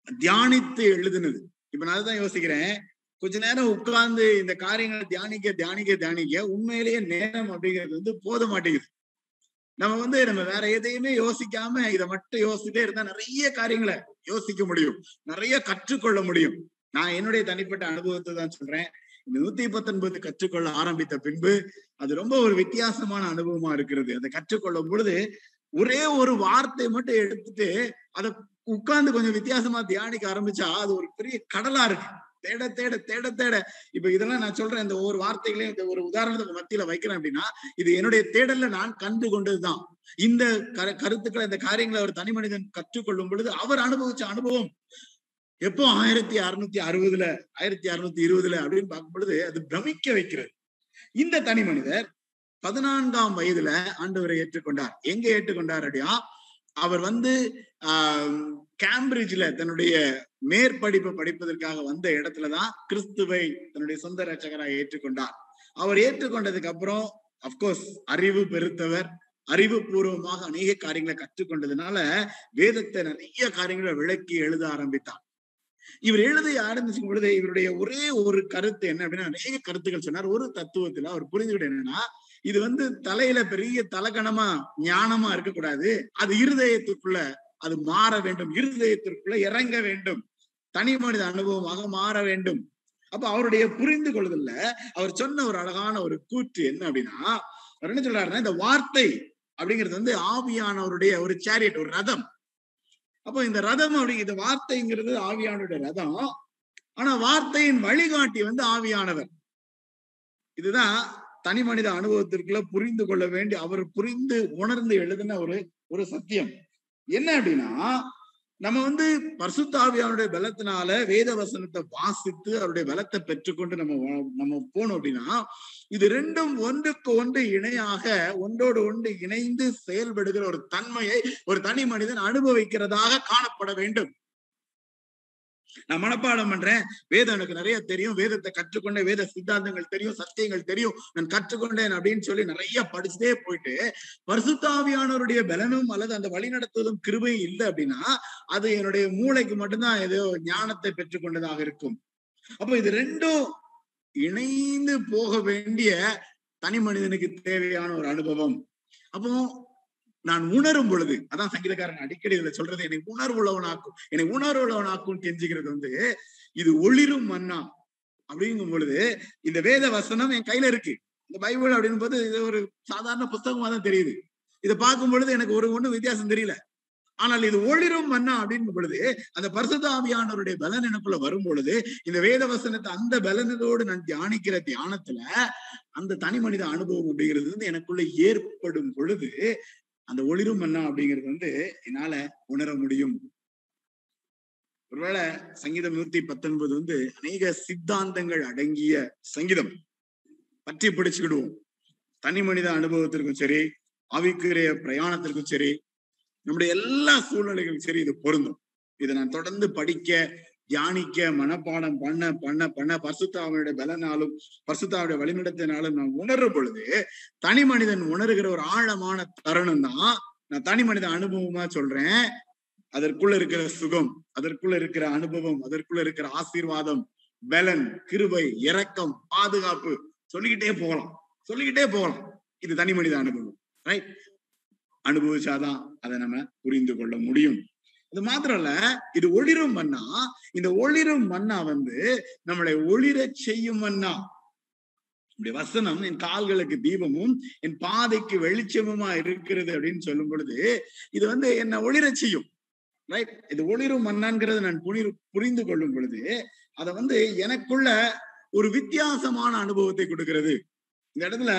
தியானித்து எழுதுனது. இப்ப நான் தான் யோசிக்கிறேன் கொஞ்ச நேரம் உட்கார்ந்து இந்த காரியங்களை தியானிக்க தியானிக்க தியானிக்க உண்மையிலேயே நேரம் அப்படிங்கிறது வந்து போத மாட்டேங்குது. நம்ம வந்து நம்ம வேற எதையுமே யோசிக்காம இதை மட்டும் யோசிச்சுட்டே இருந்தா நிறைய காரியங்களை யோசிக்க முடியும். நிறைய கற்றுக்கொள்ள முடியும். நான் என்னுடைய தனிப்பட்ட அனுபவத்தை தான் சொல்றேன். இந்த நூத்தி பத்தொன்பது கற்றுக்கொள்ள ஆரம்பித்த பின்பு அது ரொம்ப ஒரு வித்தியாசமான அனுபவமா இருக்கிறது. அதை கற்றுக்கொள்ளும் பொழுது ஒரே ஒரு வார்த்தை மட்டும் எடுத்துட்டு அதை உட்கார்ந்து கொஞ்சம் வித்தியாசமா தியானிக்க ஆரம்பிச்சா அது ஒரு பெரிய கடலா இருக்கு. தேட தேட தேட தேட. இப்ப இதெல்லாம் நான் சொல்றேன் இந்த ஒரு வார்த்தைகளையும் இந்த ஒரு உதாரணத்துக்கு மத்தியில வைக்கிறேன் அப்படின்னா இது என்னுடைய தேடல்ல நான் கண்டு கொண்டதுதான். இந்த கருத்துக்களை இந்த காரியங்களை ஒரு தனி மனிதன் கற்றுக்கொள்ளும் பொழுது அவர் அனுபவிச்ச அனுபவம். எப்போ ஆயிரத்தி அறுநூத்தி அறுபதுல ஆயிரத்தி அறுநூத்தி இருபதுல அப்படின்னு பார்க்கும் பொழுது அது பிரமிக்க வைக்கிறது. இந்த தனி மனிதர் பதினான்காம் வயதுல ஆண்டவரை ஏற்றுக்கொண்டார். எங்க ஏற்றுக்கொண்டார் அப்படியா அவர் வந்து ஆஹ் கேம்பிரிட்ஜ்ல தன்னுடைய மேற்படிப்பை படிப்பதற்காக வந்த இடத்துலதான் கிறிஸ்துவை தன்னுடைய சொந்த ரட்சகராக ஏற்றுக்கொண்டார். அவர் ஏற்றுக்கொண்டதுக்கு அப்புறம் அப்கோர்ஸ் அறிவு பெருத்தவர் அறிவு பூர்வமாக அநேக காரியங்களை கற்றுக்கொண்டதுனால வேதத்தை நிறைய காரியங்களை விளக்கி எழுத ஆரம்பித்தார். இவர் எழுத ஆரம்பிச்சும் பொழுது இவருடைய ஒரே ஒரு கருத்து என்ன அப்படின்னா நிறைய கருத்துக்கள் சொன்னார். ஒரு தத்துவத்துல அவர் புரிஞ்சுக்கிட்ட என்னன்னா இது வந்து தலையில பெரிய தலகணமா ஞானமா இருக்கக்கூடாது. அது இருதயத்துக்குள்ள அது மாற வேண்டும். இருதயத்திற்குள்ள இறங்க வேண்டும். தனி மனித அனுபவமாக மாற வேண்டும். அப்ப அவருடைய புரிந்து கொள்ளுதல்ல. அவர் சொன்ன ஒரு அழகான ஒரு கூற்று என்ன அப்படின்னா அவர் என்ன சொல்றாருன்னா இந்த வார்த்தை அப்படிங்கிறது வந்து ஆவியானவருடைய ஒரு சேரியட் ஒரு ரதம். அப்போ இந்த ரதம் அப்படி இந்த வார்த்தைங்கிறது ஆவியானவருடைய ரதம். ஆனா வார்த்தையின் வழிகாட்டி வந்து ஆவியானவர். இதுதான் தனி மனித அனுபவத்திற்குள்ள புரிந்து கொள்ள வேண்டி அவர் புரிந்து உணர்ந்து எழுதின ஒரு ஒரு சத்தியம். என்ன அப்படின்னா நம்ம வந்து பரிசுத்தாவியானுடைய பலத்தினால வேத வசனத்தை வாசித்து அவருடைய பலத்தை பெற்றுக்கொண்டு நம்ம நம்ம போனோம் அப்படின்னா இது ரெண்டும் ஒன்றுக்கு ஒன்று இணையாக ஒன்றோடு ஒன்று இணைந்து செயல்படுகிற ஒரு தன்மையை ஒரு தனி மனிதன் அனுபவிக்கிறதாக காணப்பட வேண்டும். நான் மனப்பாடம் பண்றேன். வேதம் எனக்கு நிறைய தெரியும். வேதத்தை கற்றுக்கொண்டேன். வேத சித்தாந்தங்கள் தெரியும். சத்தியங்கள் தெரியும். நான் கற்றுக்கொண்டேன் அப்படின்னு சொல்லி நிறைய படிச்சுட்டே போயிட்டு பரிசுத்தாவியானவருடைய பலனும் அல்லது அந்த வழி நடத்துவதும் கிருபையும் இல்லை அப்படின்னா அது என்னுடைய மூளைக்கு மட்டும்தான் ஏதோ ஞானத்தை பெற்றுக்கொண்டதாக இருக்கும். அப்போ இது ரெண்டும் இணைந்து போக வேண்டிய தனி மனிதனுக்கு தேவையான ஒரு அனுபவம். அப்போ நான் உணரும் பொழுது அதான் சங்கீதக்காரன் அடிக்கடி இதுல சொல்றது என்னை உணர்வுள்ளவனாக்கும் என்னை உணர்வுள்ளவனாக்கும் கெஞ்சுகிறது வந்து இது ஒளிரும் மன்னா அப்படிங்கும் பொழுது இந்த வேத வசனம் என் கையில இருக்கு. இந்த பைபிள் அப்படின்னு போது இது ஒரு சாதாரண புஸ்தகமா தான் தெரியுது. இதை பார்க்கும் பொழுது எனக்கு ஒரு ஒண்ணும் வித்தியாசம் தெரியல. ஆனால் இது ஒளிரும் மன்னா அப்படிங்கும் பொழுது அந்த பரிசுத்த ஆவியானவருடைய பலன் எனக்குள்ள வரும் பொழுது இந்த வேத வசனத்தை அந்த பலனதோடு நான் தியானிக்கிற தியானத்துல அந்த தனி மனித அனுபவம் அப்படிங்கிறது வந்து எனக்குள்ள ஏற்படும் பொழுது அந்த ஒளிரும் வண்ணம் அப்படிங்கிறது வந்து என்னால உணர முடியும். ஒருவேளை சங்கீதம் நூத்தி பத்தொன்பது வந்து அநேக சித்தாந்தங்கள் அடங்கிய சங்கீதம். பற்றி பிடிச்சுக்கிடுவோம். தனி மனித அனுபவத்திற்கும் சரி ஆவிக்குரிய பிரயாணத்திற்கும் சரி நம்முடைய எல்லா சூழ்நிலைகளுக்கும் சரி இது பொருந்தும். இதை நான் தொடர்ந்து படிக்க தியானிக்க மனப்பாடம் பண்ண பண்ண பண்ண பர்சுத்தாவனுடைய பலனாலும் பரிசுத்தாவுடைய வழிநடத்தினாலும் நான் உணர்ற பொழுது தனி மனிதன் உணர்கிற ஒரு ஆழமான தருணம் தான் நான் தனி மனித அனுபவமா சொல்றேன். அதற்குள்ள இருக்கிற சுகம் அதற்குள்ள இருக்கிற அனுபவம் அதற்குள்ள இருக்கிற ஆசீர்வாதம் பலன் கிருபை இரக்கம் பாதுகாப்பு சொல்லிக்கிட்டே போகலாம். சொல்லிக்கிட்டே போகலாம். இது தனி மனித அனுபவம் ரைட் அனுபவிச்சாதான் அதை நம்ம புரிந்து கொள்ள முடியும். அது மாத்திரம் இல்ல இது ஒளிரும் மண்ணா இந்த ஒளிரும் மண்ணா வந்து நம்மளை ஒளிர செய்யும் மண்ணா இப்படி வசனம் என் கால்களுக்கு தீபமும் என் பாதைக்கு வெளிச்சமுமா இருக்கிறது அப்படின்னு சொல்லும் பொழுது இது வந்து என்ன ஒளிர செய்யும். ரைட் இது ஒளிரும் மன்னான்கிறது நான் புனி புரிந்து கொள்ளும் பொழுது அதை வந்து எனக்குள்ள ஒரு வித்தியாசமான அனுபவத்தை கொடுக்கிறது. இந்த இடத்துல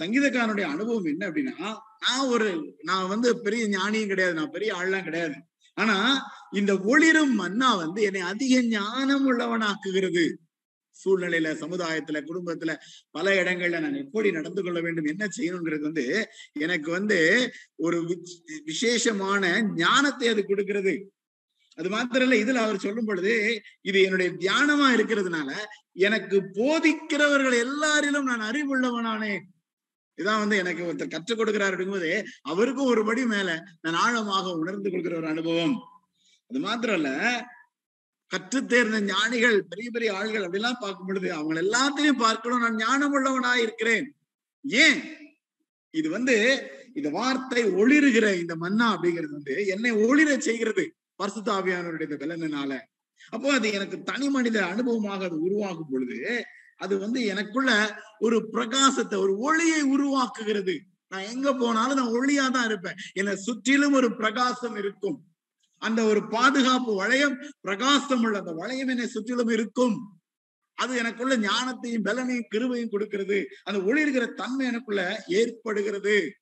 சங்கீதக்காரனுடைய அனுபவம் என்ன அப்படின்னா நான் ஒரு நான் வந்து பெரிய ஞானியும் கிடையாது நான் பெரிய ஆள்லாம் கிடையாது. ஆனா இந்த ஒளிரும் மன்னா வந்து என்னை அதிக ஞானம் உள்ளவனாக்குகிறது. சூழ்நிலையில சமுதாயத்துல குடும்பத்துல பல இடங்கள்ல நான் எப்படி நடந்து கொள்ள வேண்டும் என்ன செய்யணுங்கிறது வந்து எனக்கு வந்து ஒரு விசேஷமான ஞானத்தை அது கொடுக்கிறது. அது மாத்திரம் இல்ல இதுல அவர் சொல்லும் பொழுது இது என்னுடைய தியானமா இருக்கிறதுனால எனக்கு போதிக்கிறவர்கள் எல்லாரிலும் நான் அறிவுள்ளவனானேன். இதான் வந்து எனக்கு ஒருத்தர் கற்றுக் கொடுக்கிறார் அப்படிங்கும்போது அவருக்கும் ஒரு படி மேல நான் ஆழமாக உணர்ந்து கொடுக்கிற ஒரு அனுபவம். அது மாத்திரம் இல்ல கற்று தேர்ந்த ஞானிகள் பெரிய பெரிய ஆள்கள் அப்படிலாம் பார்க்கும் பொழுது அவங்க எல்லாத்தையும் பார்க்கணும். நான் ஞானம் உள்ளவனா இருக்கிறேன். ஏன்? இது வந்து இந்த வார்த்தை ஒளிருகிற இந்த மன்னா அப்படிங்கிறது வந்து என்னை ஒளிர செய்கிறது பரிசுத்தாவியானவருடைய இந்த பலனால அப்போ அது எனக்கு தனி மனித அனுபவமாக அது உருவாகும் பொழுது அது வந்து எனக்குள்ள ஒரு பிரகாசத்தை ஒரு ஒளியை உருவாக்குகிறது. நான் எங்க போனாலும் நான் ஒளியா தான் இருப்பேன். என்னை சுற்றிலும் ஒரு பிரகாசம் இருக்கும். அந்த ஒரு பாதுகாப்பு வளையம் பிரகாசம் உள்ள அந்த வளையம் என்னை சுற்றிலும் இருக்கும். அது எனக்குள்ள ஞானத்தையும் பலனையும் கிருவையும் கொடுக்கிறது. அந்த ஒளிர்கிற தன்மை எனக்குள்ள ஏற்படுகிறது.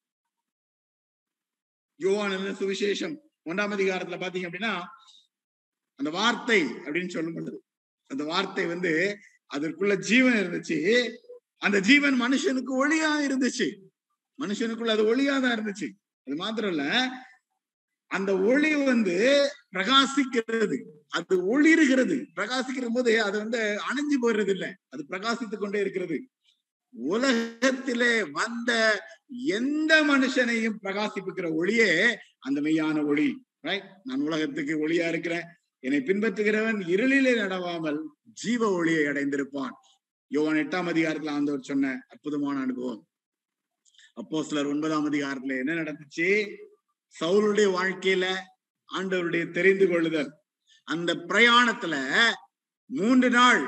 யோவான சுவிசேஷம் ஒன்றாம் அதிகாரத்துல பாத்தீங்க அப்படின்னா அந்த வார்த்தை அப்படின்னு சொல்லும் பொழுது அந்த வார்த்தை வந்து அதற்குள்ள ஜீவன் இருந்துச்சு. அந்த ஜீவன் மனுஷனுக்கு ஒளியா இருந்துச்சு. மனுஷனுக்குள்ள அது ஒளியா தான் இருந்துச்சு. அது மாத்திரம் இல்ல அந்த ஒளி வந்து பிரகாசிக்கிறது. அது ஒளிருகிறது. பிரகாசிக்கிற போது அது வந்து அணைஞ்சு போயிடுறது இல்லை அது பிரகாசித்துக் கொண்டே இருக்கிறது. உலகத்திலே வந்த எந்த மனுஷனையும் பிரகாசிப்புக்கிற ஒளியே அந்த மெய்யான ஒளி. ரைட் நான் உலகத்துக்கு ஒளியா இருக்கிறேன். என்னை பின்பற்றுகிறவன் இருளிலே நடவாமல் ஜீவ ஒளியை அடைந்திருப்பான். யோவான் எட்டாம் அதிகாரத்துல ஆண்டவர் சொன்ன அற்புதமான அனுபவம். அப்போ சிலர் ஒன்பதாம் அதிகாரத்துல என்ன நடந்துச்சு? சவுளுடைய வாழ்க்கையில ஆண்டவருடைய தெரிந்து கொள்ளுதல். அந்த பிரயாணத்துல மூன்று நாள்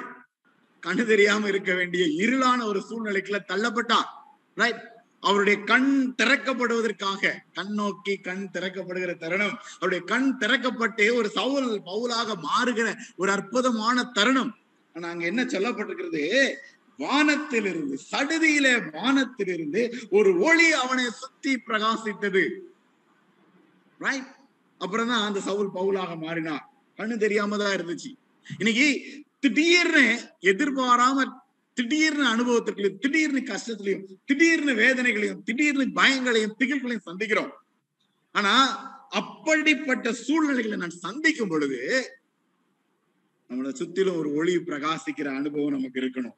கண்ணு தெரியாம இருக்க வேண்டிய இருளான ஒரு சூழ்நிலைக்குள்ள தள்ளப்பட்டான். ரைட் அவருடைய கண் திறக்கப்படுவதற்காக கண் நோக்கி கண் திறக்கப்படுகிற தருணம் அவருடைய கண் திறக்கப்பட்டு ஒரு சவுல் பவுலாக மாறுகிற ஒரு அற்புதமான தருணம். ஆனா அங்க என்ன சொல்லப்பட்டிருக்கிறது? வானத்திலிருந்து சடுதியில வானத்திலிருந்து ஒரு ஒளி அவனை சுத்தி பிரகாசித்தது. ரைட் அப்புறம் தான் அந்த சவுல் பவுலாக மாறினார் கண்ணு தெரியாம தான் இருந்துச்சு. இன்னைக்கு திடீர்னு எதிர்பாராம திடீர்னு அனுபவத்திற்குள்ளையும் திடீர்னு கஷ்டத்திலையும் திடீர்னு வேதனைகளையும் திடீர்னு பயங்களையும் திகில்களையும் சந்திக்கிறோம். ஆனா அப்படிப்பட்ட சூழ்நிலைகளை நான் சந்திக்கும் பொழுது நம்மளை சுத்திலும் ஒரு ஒளி பிரகாசிக்கிற அனுபவம் நமக்கு இருக்கணும்.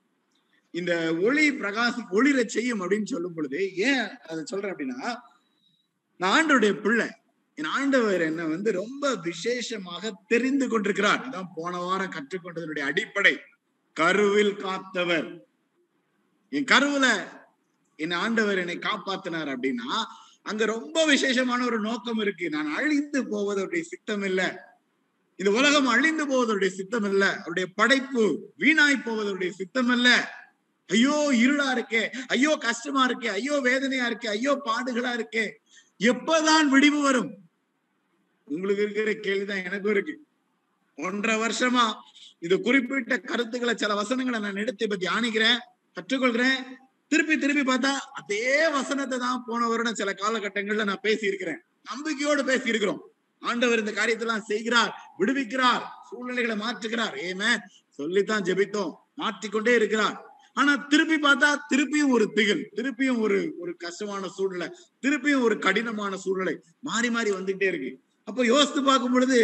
இந்த ஒளி பிரகாசி ஒளிர செய்யும் அப்படின்னு சொல்லும் பொழுது ஏன் அதை சொல்றேன் அப்படின்னா நான் ஆண்டவருடைய பிள்ளை. என் ஆண்டவர் என்ன வந்து ரொம்ப விசேஷமாக தெரிந்து கொண்டிருக்கிறார். இதான் போன வாரம் கற்றுக்கொண்டதனுடைய அடிப்படை. கருவில் காத்தவர். என் கருவுல என் ஆண்டவர் என்னை காப்பாத்தினார் அப்படின்னா அங்க ரொம்ப விசேஷமான ஒரு நோக்கம் இருக்கு. நான் அழிந்து போவதோடைய சித்தம் இல்ல இந்த உலகம் அழிந்து போவதோடைய சித்தம் இல்ல அவருடைய படைப்பு வீணாய் போவதோடைய சித்தம் இல்ல ஐயோ இருளா இருக்கே. ஐயோ கஷ்டமா இருக்கே. ஐயோ வேதனையா இருக்கே. ஐயோ பாடுகளா இருக்கே. எப்பதான் விடிவு வரும்? உங்களுக்கு இருக்கிற கேள்விதான் எனக்கும் இருக்கு. ஒன்றரை வருஷமா இது குறிப்பிட்ட கருத்துக்களை சில வசனங்களை நான் எடுத்து இப்ப தியானிக்கிறேன் கற்றுக்கொள்கிறேன். திருப்பி திருப்பி பார்த்தா அதே வசனத்தை தான் போன வருடம் சில காலகட்டங்கள்ல நான் பேசி இருக்கிறேன் நம்பிக்கையோடு பேசி இருக்கிறோம் ஆண்டவர் இந்த காரியத்தெல்லாம் செய்கிறார் விடுவிக்கிறார் சூழ்நிலைகளை மாற்றுகிறார். ஏமே சொல்லித்தான் ஜெபித்தோம். மாற்றிக்கொண்டே இருக்கிறார். ஆனா திருப்பி பார்த்தா திருப்பியும் ஒரு திகில் திருப்பியும் ஒரு ஒரு கஷ்டமான சூழ்நிலை திருப்பியும் ஒரு கடினமான சூழ்நிலை மாறி மாறி வந்துட்டே இருக்கு. அப்ப யோசித்து பார்க்கும் பொழுது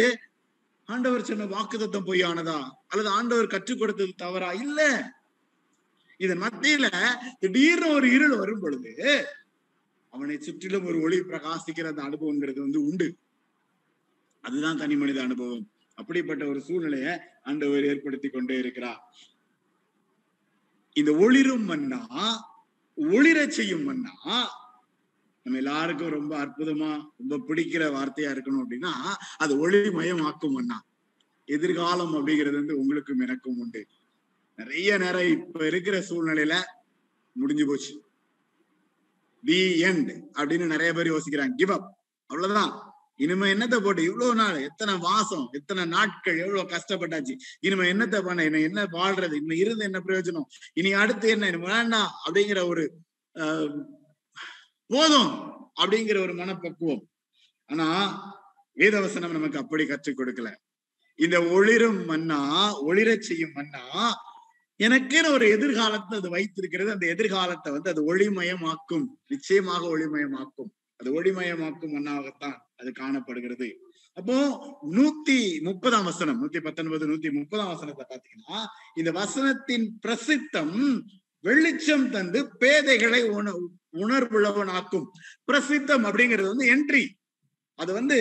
ஆண்டவர் சொன்ன வாக்குதத்தம் பொய்யானதா? அல்லது ஆண்டவர் கற்றுக் கொடுத்தது தவறா? இல்ல. இதன் மத்தியில திடீர்னு ஒரு இருள் வரும் பொழுது அவனை சுற்றிலும் ஒரு ஒளி பிரகாசிக்கிற அந்த அனுபவங்கிறது வந்து உண்டு. அதுதான் தனி மனித அனுபவம். அப்படிப்பட்ட ஒரு சூழ்நிலைய ஆண்டவர் ஏற்படுத்தி கொண்டே இருக்கிறார். இந்த ஒளிரும் மன்னா ஒளிர செய்யும் மன்னா நம்ம எல்லாருக்கும் ரொம்ப அற்புதமா ரொம்ப பிடிக்கிற வார்த்தையா இருக்கணும் அப்படின்னா அது ஒளிமயமாக்கும் மன்னா எதிர்காலம் அப்படிங்கிறது வந்து உங்களுக்கும் எனக்கும் உண்டு. நிறைய நேரம் இப்ப இருக்கிற சூழ்நிலையில முடிஞ்சு போச்சு. தி எண்ட் அப்படின்னு நிறைய பேர் யோசிக்கிறாங்க. கிவ் அப் அவ்வளவுதான். இனிமே என்னத்தை போட்டு இவ்வளவு நாள் எத்தனை மாசம் எத்தனை நாட்கள் எவ்வளவு கஷ்டப்பட்டாச்சு. இனிமே என்னத்தை பண்ண என்ன என்ன வாழ்றது இனிமே இருந்து என்ன பிரயோஜனம்? இனி அடுத்து என்ன வேண்டாம் அப்படிங்கிற ஒரு ஆஹ், போதும் அப்படிங்கிற ஒரு மனப்பக்குவம். ஆனா வேதவசனம் நமக்கு அப்படி கற்றுக் கொடுக்கல. இந்த ஒளிரும் மன்னா ஒளிரச் செய்யும் மன்னா எனக்குன்னு ஒரு எதிர்காலத்தை அது வைத்திருக்கிறது அந்த எதிர்காலத்தை வந்து அது ஒளிமயமாக்கும். நிச்சயமாக ஒளிமயமாக்கும். அது ஒளிமயமாக்கும் மண்ணாகத்தான் அது காணப்படுகிறது. அப்போ நூத்தி முப்பதாம் வசனம் நூத்தி பத்தொன்பது நூத்தி முப்பதாம் வசனத்தை பாத்தீங்கன்னா இந்த வசனத்தின் பிரசித்தம் வெளிச்சம் தந்து பேதைகளை உண உணர்வுள்ளவனாக்கும். பிரசித்தம் அப்படிங்கிறது வந்து என்ட்ரி அது வந்து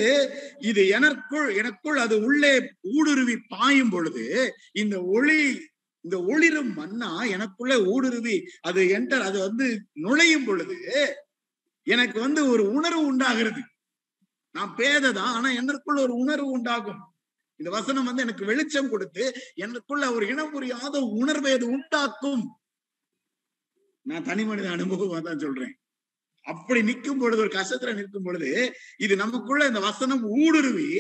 இது எனக்குள் எனக்குள் அது உள்ளே ஊடுருவி பாயும் பொழுது இந்த ஒளி இந்த ஒளிரும் மன்னா எனக்குள்ள ஊடுருவி அது என்டர் அது வந்து நுழையும் பொழுது எனக்கு வந்து ஒரு உணர்வு உண்டாகிறது. நான் பேததான் ஆனா எனக்குள்ள ஒரு உணர்வு உண்டாகும். இந்த வசனம் வந்து எனக்கு வெளிச்சம் கொடுத்து எனக்குள்ள ஒரு இனம் புரியாத உணர்வை அது உண்டாக்கும். நான் தனி மனித அனுபவமா தான் சொல்றேன். அப்படி நிற்கும் பொழுது ஒரு கஷ்டத்துல நிற்கும் பொழுது இது நமக்குள்ள இந்த வசனம் ஊடுருவி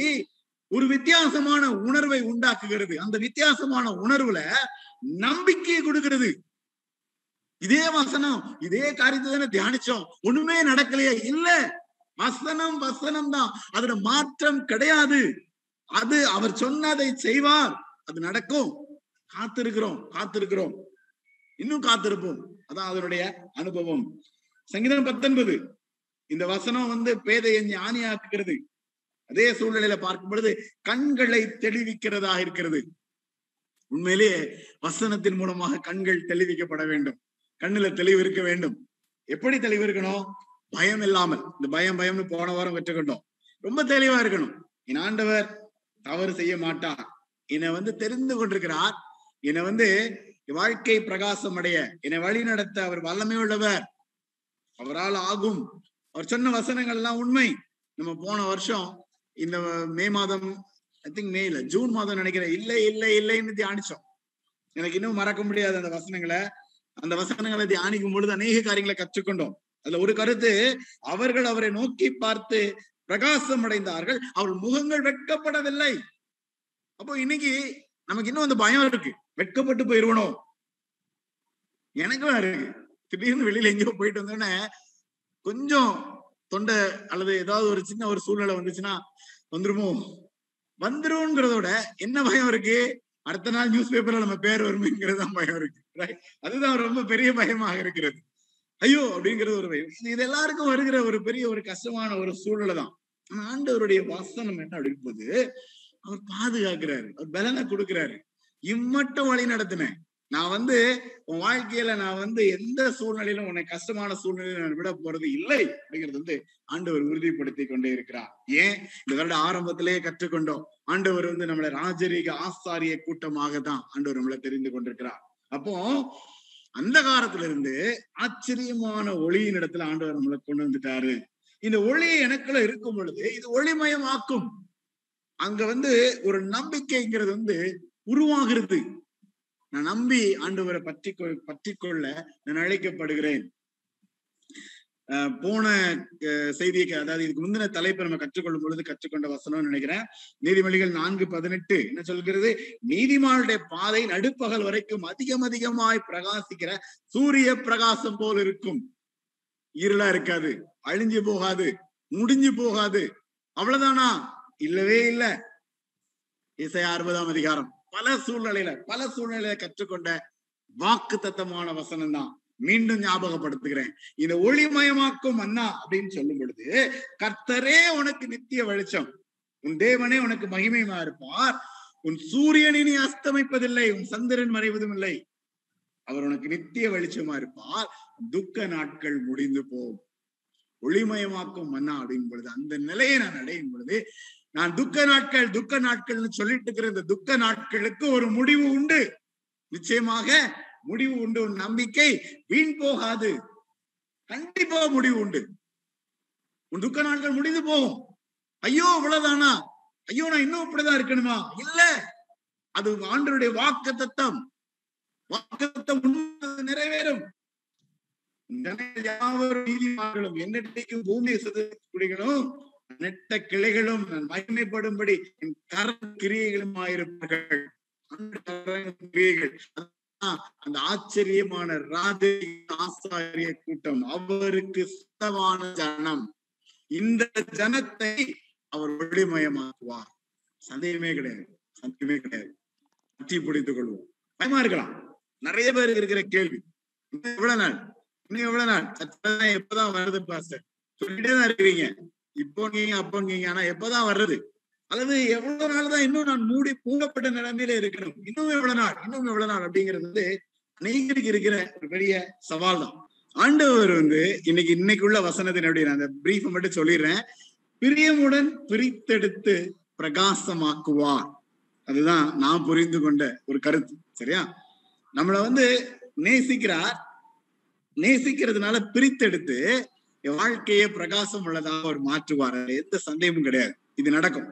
ஒரு வித்தியாசமான உணர்வை உண்டாக்குகிறது. அந்த வித்தியாசமான உணர்வுல நம்பிக்கையை கொடுக்கிறது. இதே வசனம் இதே காரியத்தை தானே தியானிச்சோம். ஒண்ணுமே நடக்கலையே. இல்ல வசனம் வசனம் தான். அதோட மாற்றம் கிடையாது. அது அவர் சொன்னதை செய்வார். அது நடக்கும். காத்திருக்கிறோம் காத்திருக்கிறோம். இன்னும் காத்திருப்போம். அதான் அதனுடைய அனுபவம். சங்கீதம் பத்தொன்பது. இந்த வசனம் வந்து பேதையை ஞானியாக்குகிறது. அதே சூழ்நிலையில பார்க்கும் பொழுது கண்களை தெளிவிக்கிறதா இருக்கிறது. உண்மையிலேயே வசனத்தின் மூலமாக கண்கள் தெளிவிக்கப்பட வேண்டும். கண்ணுல தெளிவு இருக்க வேண்டும். எப்படி தெளிவு இருக்கணும்? பயம் இல்லாமல். இந்த பயம் பயம்னு போன வாரம் கற்றுக்கொண்டோம் ரொம்ப தெளிவா இருக்கணும். என் ஆண்டவர் தவறு செய்ய மாட்டார். என்னை வந்து தெரிந்து கொண்டிருக்கிறார். என்னை வந்து வாழ்க்கை பிரகாசம் அடைய என்னை வழி நடத்த அவர் வல்லமை உள்ளவர். அவரால் ஆகும். அவர் சொன்ன வசனங்கள் எல்லாம் உண்மை. நம்ம போன வருஷம் இந்த மே மாதம் ஐ திங்க் மே இல்ல ஜூன் மாதம் நினைக்கிறேன். இல்லை இல்லை இல்லைன்னு தியானிச்சோம். எனக்கு இன்னும் மறக்க முடியாது அந்த வசனங்களை. அந்த வசனங்களை தியானிக்கும் பொழுது அநேக காரியங்களை கற்றுக்கொண்டோம். அதுல ஒரு கருத்து அவர்கள் அவரை நோக்கி பார்த்து பிரகாசம் அடைந்தார்கள். அவர்கள் முகங்கள் வெட்கப்படவில்லை. அப்போ இன்னைக்கு நமக்கு இன்னும் அந்த பயம் இருக்கு. வெட்கப்பட்டு போயிருவனோ? எனக்கும் இருக்கு. திடீர்னு வெளியில எங்கேயோ போயிட்டு வந்தோடனே கொஞ்சம் தொண்டை அல்லது ஏதாவது ஒரு சின்ன ஒரு சூழ்நிலை வந்துச்சுன்னா வந்துருமோ? வந்துரும்ங்கிறதோட என்ன பயம் இருக்கு? அடுத்த நாள் நியூஸ் பேப்பர்ல நம்ம பேர் வருமேங்கிறது தான் பயம் இருக்கு அதுதான் ரொம்ப பெரிய பயமாக இருக்கிறது. ஐயோ! அப்படிங்கிறது ஒரு பயம். இது எல்லாருக்கும் வருகிற ஒரு பெரிய ஒரு கஷ்டமான ஒரு சூழ்நிலை தான். ஆனா ஆண்டவருடைய வாசனம் என்ன அப்படிங்கும்போது அவர் பாதுகாக்கிறாரு. அவர் பலனை கொடுக்கிறாரு. இம்மட்டும் வழி நடத்தினேன். நான் வந்து உன் வாழ்க்கையில நான் வந்து எந்த சூழ்நிலையிலும் உன்னை கஷ்டமான சூழ்நிலையில நான் விட போறது இல்லை அப்படிங்கிறது வந்து ஆண்டவர் உறுதிப்படுத்தி கொண்டே இருக்கிறார். ஏன்? இந்த வருட ஆரம்பத்திலேயே கற்றுக்கொண்டோம். ஆண்டவர் வந்து நம்மளை ராஜரீக ஆசாரிய கூட்டமாக தான் ஆண்டவர் நம்மளை தெரிந்து கொண்டிருக்கிறார். அப்போ அந்த காலத்துல இருந்து ஆச்சரியமான ஒளியின் இடத்துல ஆண்டவர் நம்மளை கொண்டு வந்துட்டாரு. இந்த ஒளி எனக்குள்ள இருக்கும் பொழுது இது ஒளிமயமாக்கும். அங்க வந்து ஒரு நம்பிக்கைங்கிறது வந்து உருவாகிறது. நான் நம்பி ஆண்டவரை பற்றி பற்றி கொள்ள நான் அழைக்கப்படுகிறேன். போன செய்தியை அதாவது இதுக்கு முந்தின தலைப்பை நம்ம கற்றுக்கொள்ளும் பொழுது கற்றுக்கொண்ட வசனம்னு நினைக்கிறேன். நீதிமொழிகள் நான்கு பதினெட்டு என்ன சொல்கிறது? நீதிமானுடைய பாதை நடுப்பகல் வரைக்கும் அதிகம் அதிகமாய் பிரகாசிக்கிற சூரிய பிரகாசம் போல் இருக்கும். இருளா இருக்காது. அழிஞ்சு போகாது. முடிஞ்சு போகாது. அவ்வளவுதானா? இல்லவே இல்ல. இசை அறுபதாம் அதிகாரம். பல சூழ்நிலையில பல சூழ்நிலையில கற்றுக்கொண்ட வாக்கு தத்தமான வசனம் தான் மீண்டும் ஞாபகப்படுத்துகிறேன். இந்த ஒளிமயமாக்கும் அண்ணா அப்படின்னு சொல்லும் பொழுது கர்த்தரே உனக்கு நித்திய வெளிச்சம். உன் தேவனே உனக்கு மகிமையமா இருப்பார். உன் சூரியன் அஸ்தமிப்பதில்லை உன் சந்திரன் மறைவதும் இல்லை. அவர் உனக்கு நித்திய வெளிச்சமா இருப்பார். துக்க நாட்கள் முடிந்து போகும் ஒளிமயமாக்கும் மன்னா அப்படின் பொழுது அந்த நிலையை நான் அடையும் பொழுது நான் துக்க நாட்கள் துக்க நாட்கள்னு சொல்லிட்டு இருக்கிற இந்த துக்க நாட்களுக்கு ஒரு முடிவு உண்டு. நிச்சயமாக முடிவு உண்டு நம்பிக்கை வீண் போகாது. கண்டிப்பா முடிவு உண்டு. உன் துக்க நாட்கள் முடிந்து போகும். ஐயோ இவ்வளவுதானா? ஐயோ நான் இன்னும் இப்படிதான் இருக்கணுமா? இல்ல. அது ஆண்டருடைய வாக்கு தத்தம் வாக்கு தத்தம் நிறைவேறும் யாவரும் நீதிமார்களும் என்னைக்கும் பூமியை சுதந்திரம் நெட்ட கிளைகளும் மகிமைப்படும்படி என் கர கிரியைகளுமாயிருப்பார்கள் கிரியைகள் அந்த ஆச்சரியமான ராஜ ஆசாரிய கூட்டம் அவருக்கு சுத்தமான ஜனம். இந்த ஜனத்தை அவர் ஒளிமயமாக்குவார் சந்தேகமே கிடையாது சந்தேகமே கிடையாது. பற்றி பிடித்துக் கொள்வோம். பயமா இருக்கலாம். நிறைய பேர் இருக்கிற கேள்வி. இன்னும் எவ்வளவு நாள்? இன்னும் எவ்வளவு நாள்? சத்தம் எப்பதான் வருது பாஸ்டர்? சொல்லிட்டே தான் இருக்கிறீங்க. இப்போ நீங்க ஆனா எப்பதான் வர்றது? அல்லது எவ்வளவு நாள் தான் இன்னும் நான் மூடி பூங்கப்பட்ட நிலைமையில இருக்கணும்? இன்னும் எவ்வளவு நாள் இன்னும் எவ்வளவு நாள் அப்படிங்கிறது வந்து அநேகருக்கு இருக்கிற ஒரு பெரிய சவால் தான் ஆண்டவர் வந்து இன்னைக்கு இன்னைக்குள்ள வசனத்தின் எப்படி நான் அந்த பிரீஃப் மட்டும் சொல்லிடுறேன். பிரியமுடன் பிரித்தெடுத்து பிரகாசமாக்குவார். அதுதான் நான் புரிந்து கொண்ட ஒரு கருத்து. சரியா? நம்மள வந்து நேசிக்கிறார். நேசிக்கிறதுனால பிரித்தெடுத்து வாழ்க்கையே பிரகாசம் உள்ளதாக அவர் மாற்றுவார் எந்த சந்தேகமும் கிடையாது. இது நடக்கும்.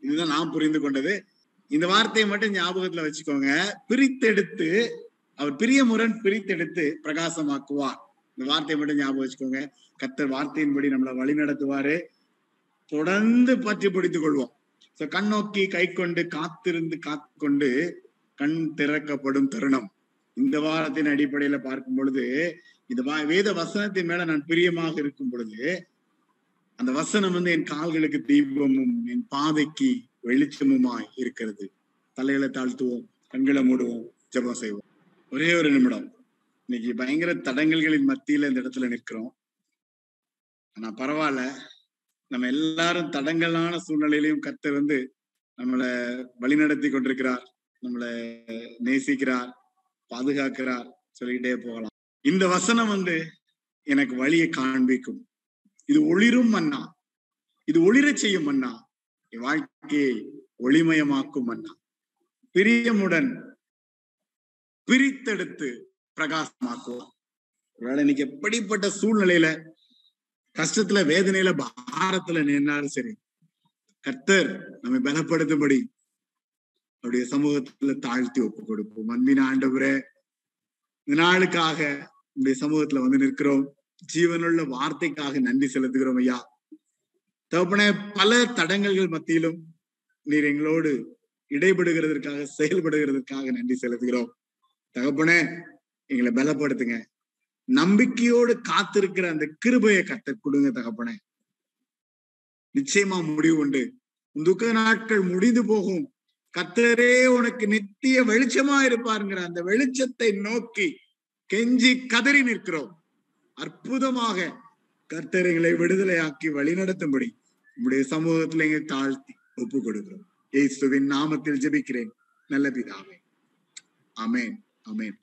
இதுதான் நான் புரிந்து கொண்டது. இந்த வார்த்தையை மட்டும் ஞாபகத்துல வச்சுக்கோங்க. பிரித்தெடுத்து அவர் பிரியமுடன் பிரித்தெடுத்து பிரகாசமாக்குவார். இந்த வார்த்தையை மட்டும் ஞாபகம் வச்சுக்கோங்க. கத்தர் வார்த்தையின்படி நம்மளை வழி நடத்துவாரு. தொடர்ந்து பற்றி பிடித்துக் கொள்வோம். சோ கண்ணோக்கி கை கொண்டு காத்திருந்து காத்துக்கொண்டு கண் திறக்கப்படும் தருணம். இந்த வாரத்தின் அடிப்படையில பார்க்கும் பொழுது இந்த வேத வசனத்தின் மேல நான் பிரியமாக இருக்கும் பொழுது அந்த வசனம் வந்து என் கால்களுக்கு தீபமும் என் பாதைக்கு வெளிச்சமுமாய் இருக்கிறது. தலைகளை தாழ்த்துவோம் கண்களை மூடுவோம் ஜபம் செய்வோம். ஒரே ஒரு நிமிடம். இன்னைக்கு பயங்கர தடங்கல்களின் மத்தியில இந்த இடத்துல நிற்கிறோம். ஆனா பரவாயில்ல. நம்ம எல்லாரும் தடங்கலான சூழ்நிலையிலையும் கர்த்தர் வந்து நம்மளை வழிநடத்தி கொண்டிருக்கிறார். நம்மளை நேசிக்கிறார் பாதுகாக்கிறார். சொல்லிக்கிட்டே போகலாம். இந்த வசனம் வந்து எனக்கு வழியை காண்பிக்கும். இது ஒளிரும் மன்னா. இது ஒளிரச் செய்யும் மன்னா. என் வாழ்க்கையை ஒளிமயமாக்கும் மன்னா. பிரியமுடன் பிரித்தெடுத்து பிரகாசமாக்குவார் ஒருவேளை இன்னைக்கு எப்படிப்பட்ட சூழ்நிலையில கஷ்டத்துல வேதனையில பாரத்துல நின்னாலும் சரி கர்த்தர் நம்மை பலப்படுத்தும்படி அவருடைய சமூகத்துல தாழ்த்தி ஒப்பு கொடுப்போம். அன்பின் ஆண்டவரே இந்த நாளுக்காக உங்களுடைய சமூகத்துல வந்து நிற்கிறோம். ஜீவனுள்ள வார்த்தைக்காக நன்றி செலுத்துகிறோம் ஐயா. தகப்பனே பல தடங்கல்கள் மத்தியிலும் நீர் எங்களோடு இடைபடுகிறதற்காக செயல்படுகிறதற்காக நன்றி செலுத்துகிறோம். தகப்பனே எங்களை பலப்படுத்துங்க. நம்பிக்கையோடு காத்திருக்கிற அந்த கிருபையை கத்த கொடுங்க தகப்பனே. நிச்சயமா முடிவு உண்டு. துக்க நாட்கள் முடிந்து போகும். கத்தரே உனக்கு நித்திய வெளிச்சமா இருப்பாருங்கிற அந்த வெளிச்சத்தை நோக்கி கெஞ்சி கதறி நிற்கிறோம். அற்புதமாக கர்த்தர் எங்களை விடுதலையாக்கி வழிநடத்தும்படி நம்முடைய சமூகத்துல எங்க தாழ்த்தி ஒப்பு கொடுக்கிறோம் இயேசுவின் நாமத்தில் ஜெபிக்கிறேன். நல்ல பிதாவே. அமேன் அமேன்